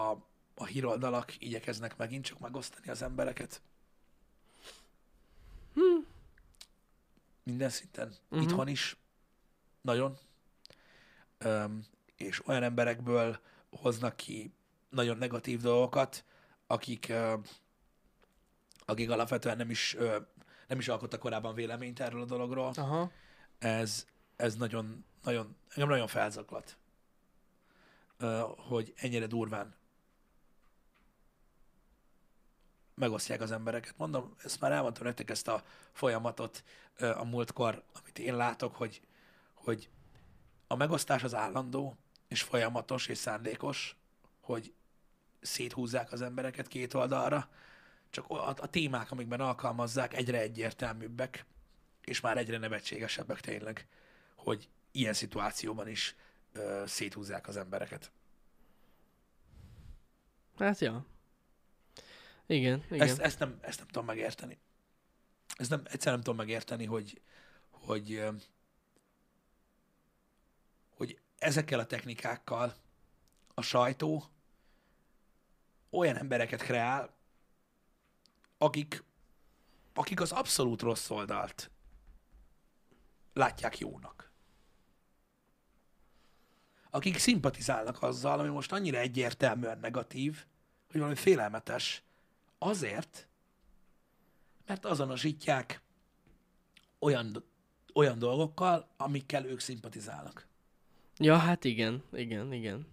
Speaker 1: a híroldalak igyekeznek megint csak megosztani az embereket. Minden szinten.
Speaker 2: Mhm.
Speaker 1: Itthon is. Nagyon. Öm, és olyan emberekből hoznak ki nagyon negatív dolgokat, akik, ö, akik alapvetően nem is, ö, nem is alkottak korábban véleményt erről a dologról.
Speaker 2: Aha.
Speaker 1: Ez, ez nagyon, nagyon, engem nagyon felzaklat, hogy ennyire durván megosztják az embereket. Mondom, ezt már elmondtam nektek ezt a folyamatot a múltkor, amit én látok, hogy, hogy a megosztás az állandó, és folyamatos, és szándékos, hogy széthúzzák az embereket két oldalra, csak a, a témák, amikben alkalmazzák, egyre egyértelműbbek, és már egyre nevetségesebbek tényleg, hogy ilyen szituációban is ö, széthúzzák az embereket.
Speaker 2: Hát ja. Igen, igen.
Speaker 1: Ezt, ezt, nem, ezt nem tudom megérteni. Ezt nem, egyszerűen nem tudom megérteni, hogy, hogy, hogy ezekkel a technikákkal a sajtó olyan embereket kreál, akik, akik az abszolút rossz oldalt látják jónak. Akik szimpatizálnak azzal, ami most annyira egyértelműen negatív, hogy valami félelmetes. Azért, mert azonosítják olyan, olyan dolgokkal, amikkel ők szimpatizálnak.
Speaker 2: Ja, hát igen, igen, igen.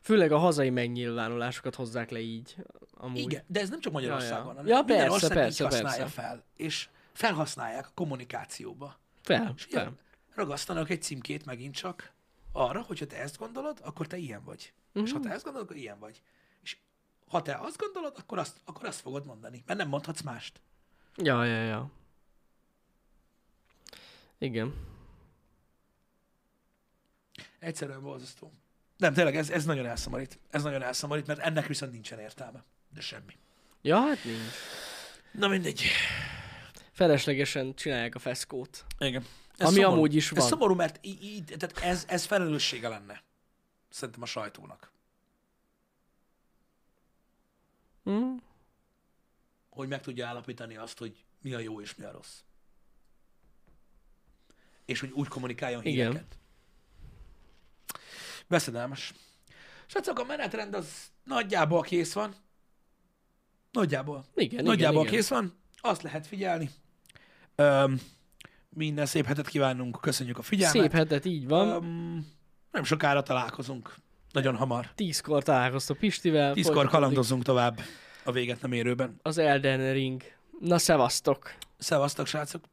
Speaker 2: Főleg a hazai megnyilvánulásokat hozzák le így. Amúgy.
Speaker 1: Igen, de ez nem csak Magyarországon,
Speaker 2: Ja,
Speaker 1: hanem
Speaker 2: Ja,
Speaker 1: minden
Speaker 2: persze,
Speaker 1: ország
Speaker 2: persze,
Speaker 1: így használja
Speaker 2: persze.
Speaker 1: fel, és felhasználják a kommunikációba.
Speaker 2: Fel,
Speaker 1: És
Speaker 2: fel.
Speaker 1: ragasztanak egy címkét megint csak arra, hogyha te ezt gondolod, akkor te ilyen vagy. És
Speaker 2: Mhm.
Speaker 1: ha te ezt gondolod, akkor ilyen vagy. És ha te azt gondolod, akkor azt, akkor azt fogod mondani, mert nem mondhatsz mást.
Speaker 2: Ja, ja, ja. Igen.
Speaker 1: Egyszerűen borzasztó. Nem, tényleg, ez, ez nagyon elszomorít. Ez nagyon elszomorít, mert ennek viszont nincsen értelme. De semmi.
Speaker 2: Ja, hát nincs.
Speaker 1: Na mindegy.
Speaker 2: Feleslegesen csinálják a feszkót.
Speaker 1: Igen.
Speaker 2: Ami amúgy is
Speaker 1: Ez
Speaker 2: van.
Speaker 1: szomorú, mert így, így, tehát ez, ez felelőssége lenne. Szerintem a sajtónak.
Speaker 2: Hm?
Speaker 1: Hogy meg tudja állapítani azt, hogy mi a jó és mi a rossz. És hogy úgy kommunikáljon
Speaker 2: Igen.
Speaker 1: híreket. Veszedelmes. Srácok, a menetrend az nagyjából kész van. Nagyjából.
Speaker 2: Igen,
Speaker 1: Nagyjából
Speaker 2: igen, igen.
Speaker 1: kész van. Azt lehet figyelni. Öm, minden szép hetet kívánunk. Köszönjük a figyelmet.
Speaker 2: Szép hetet, így van.
Speaker 1: Öm, nem sokára találkozunk. Nagyon hamar.
Speaker 2: Tízkor találkoztok Pistivel.
Speaker 1: Tízkor kalandozunk tovább a véget nem érőben.
Speaker 2: Az Elden Ring. Na, szevasztok!
Speaker 1: Szevasztok, srácok!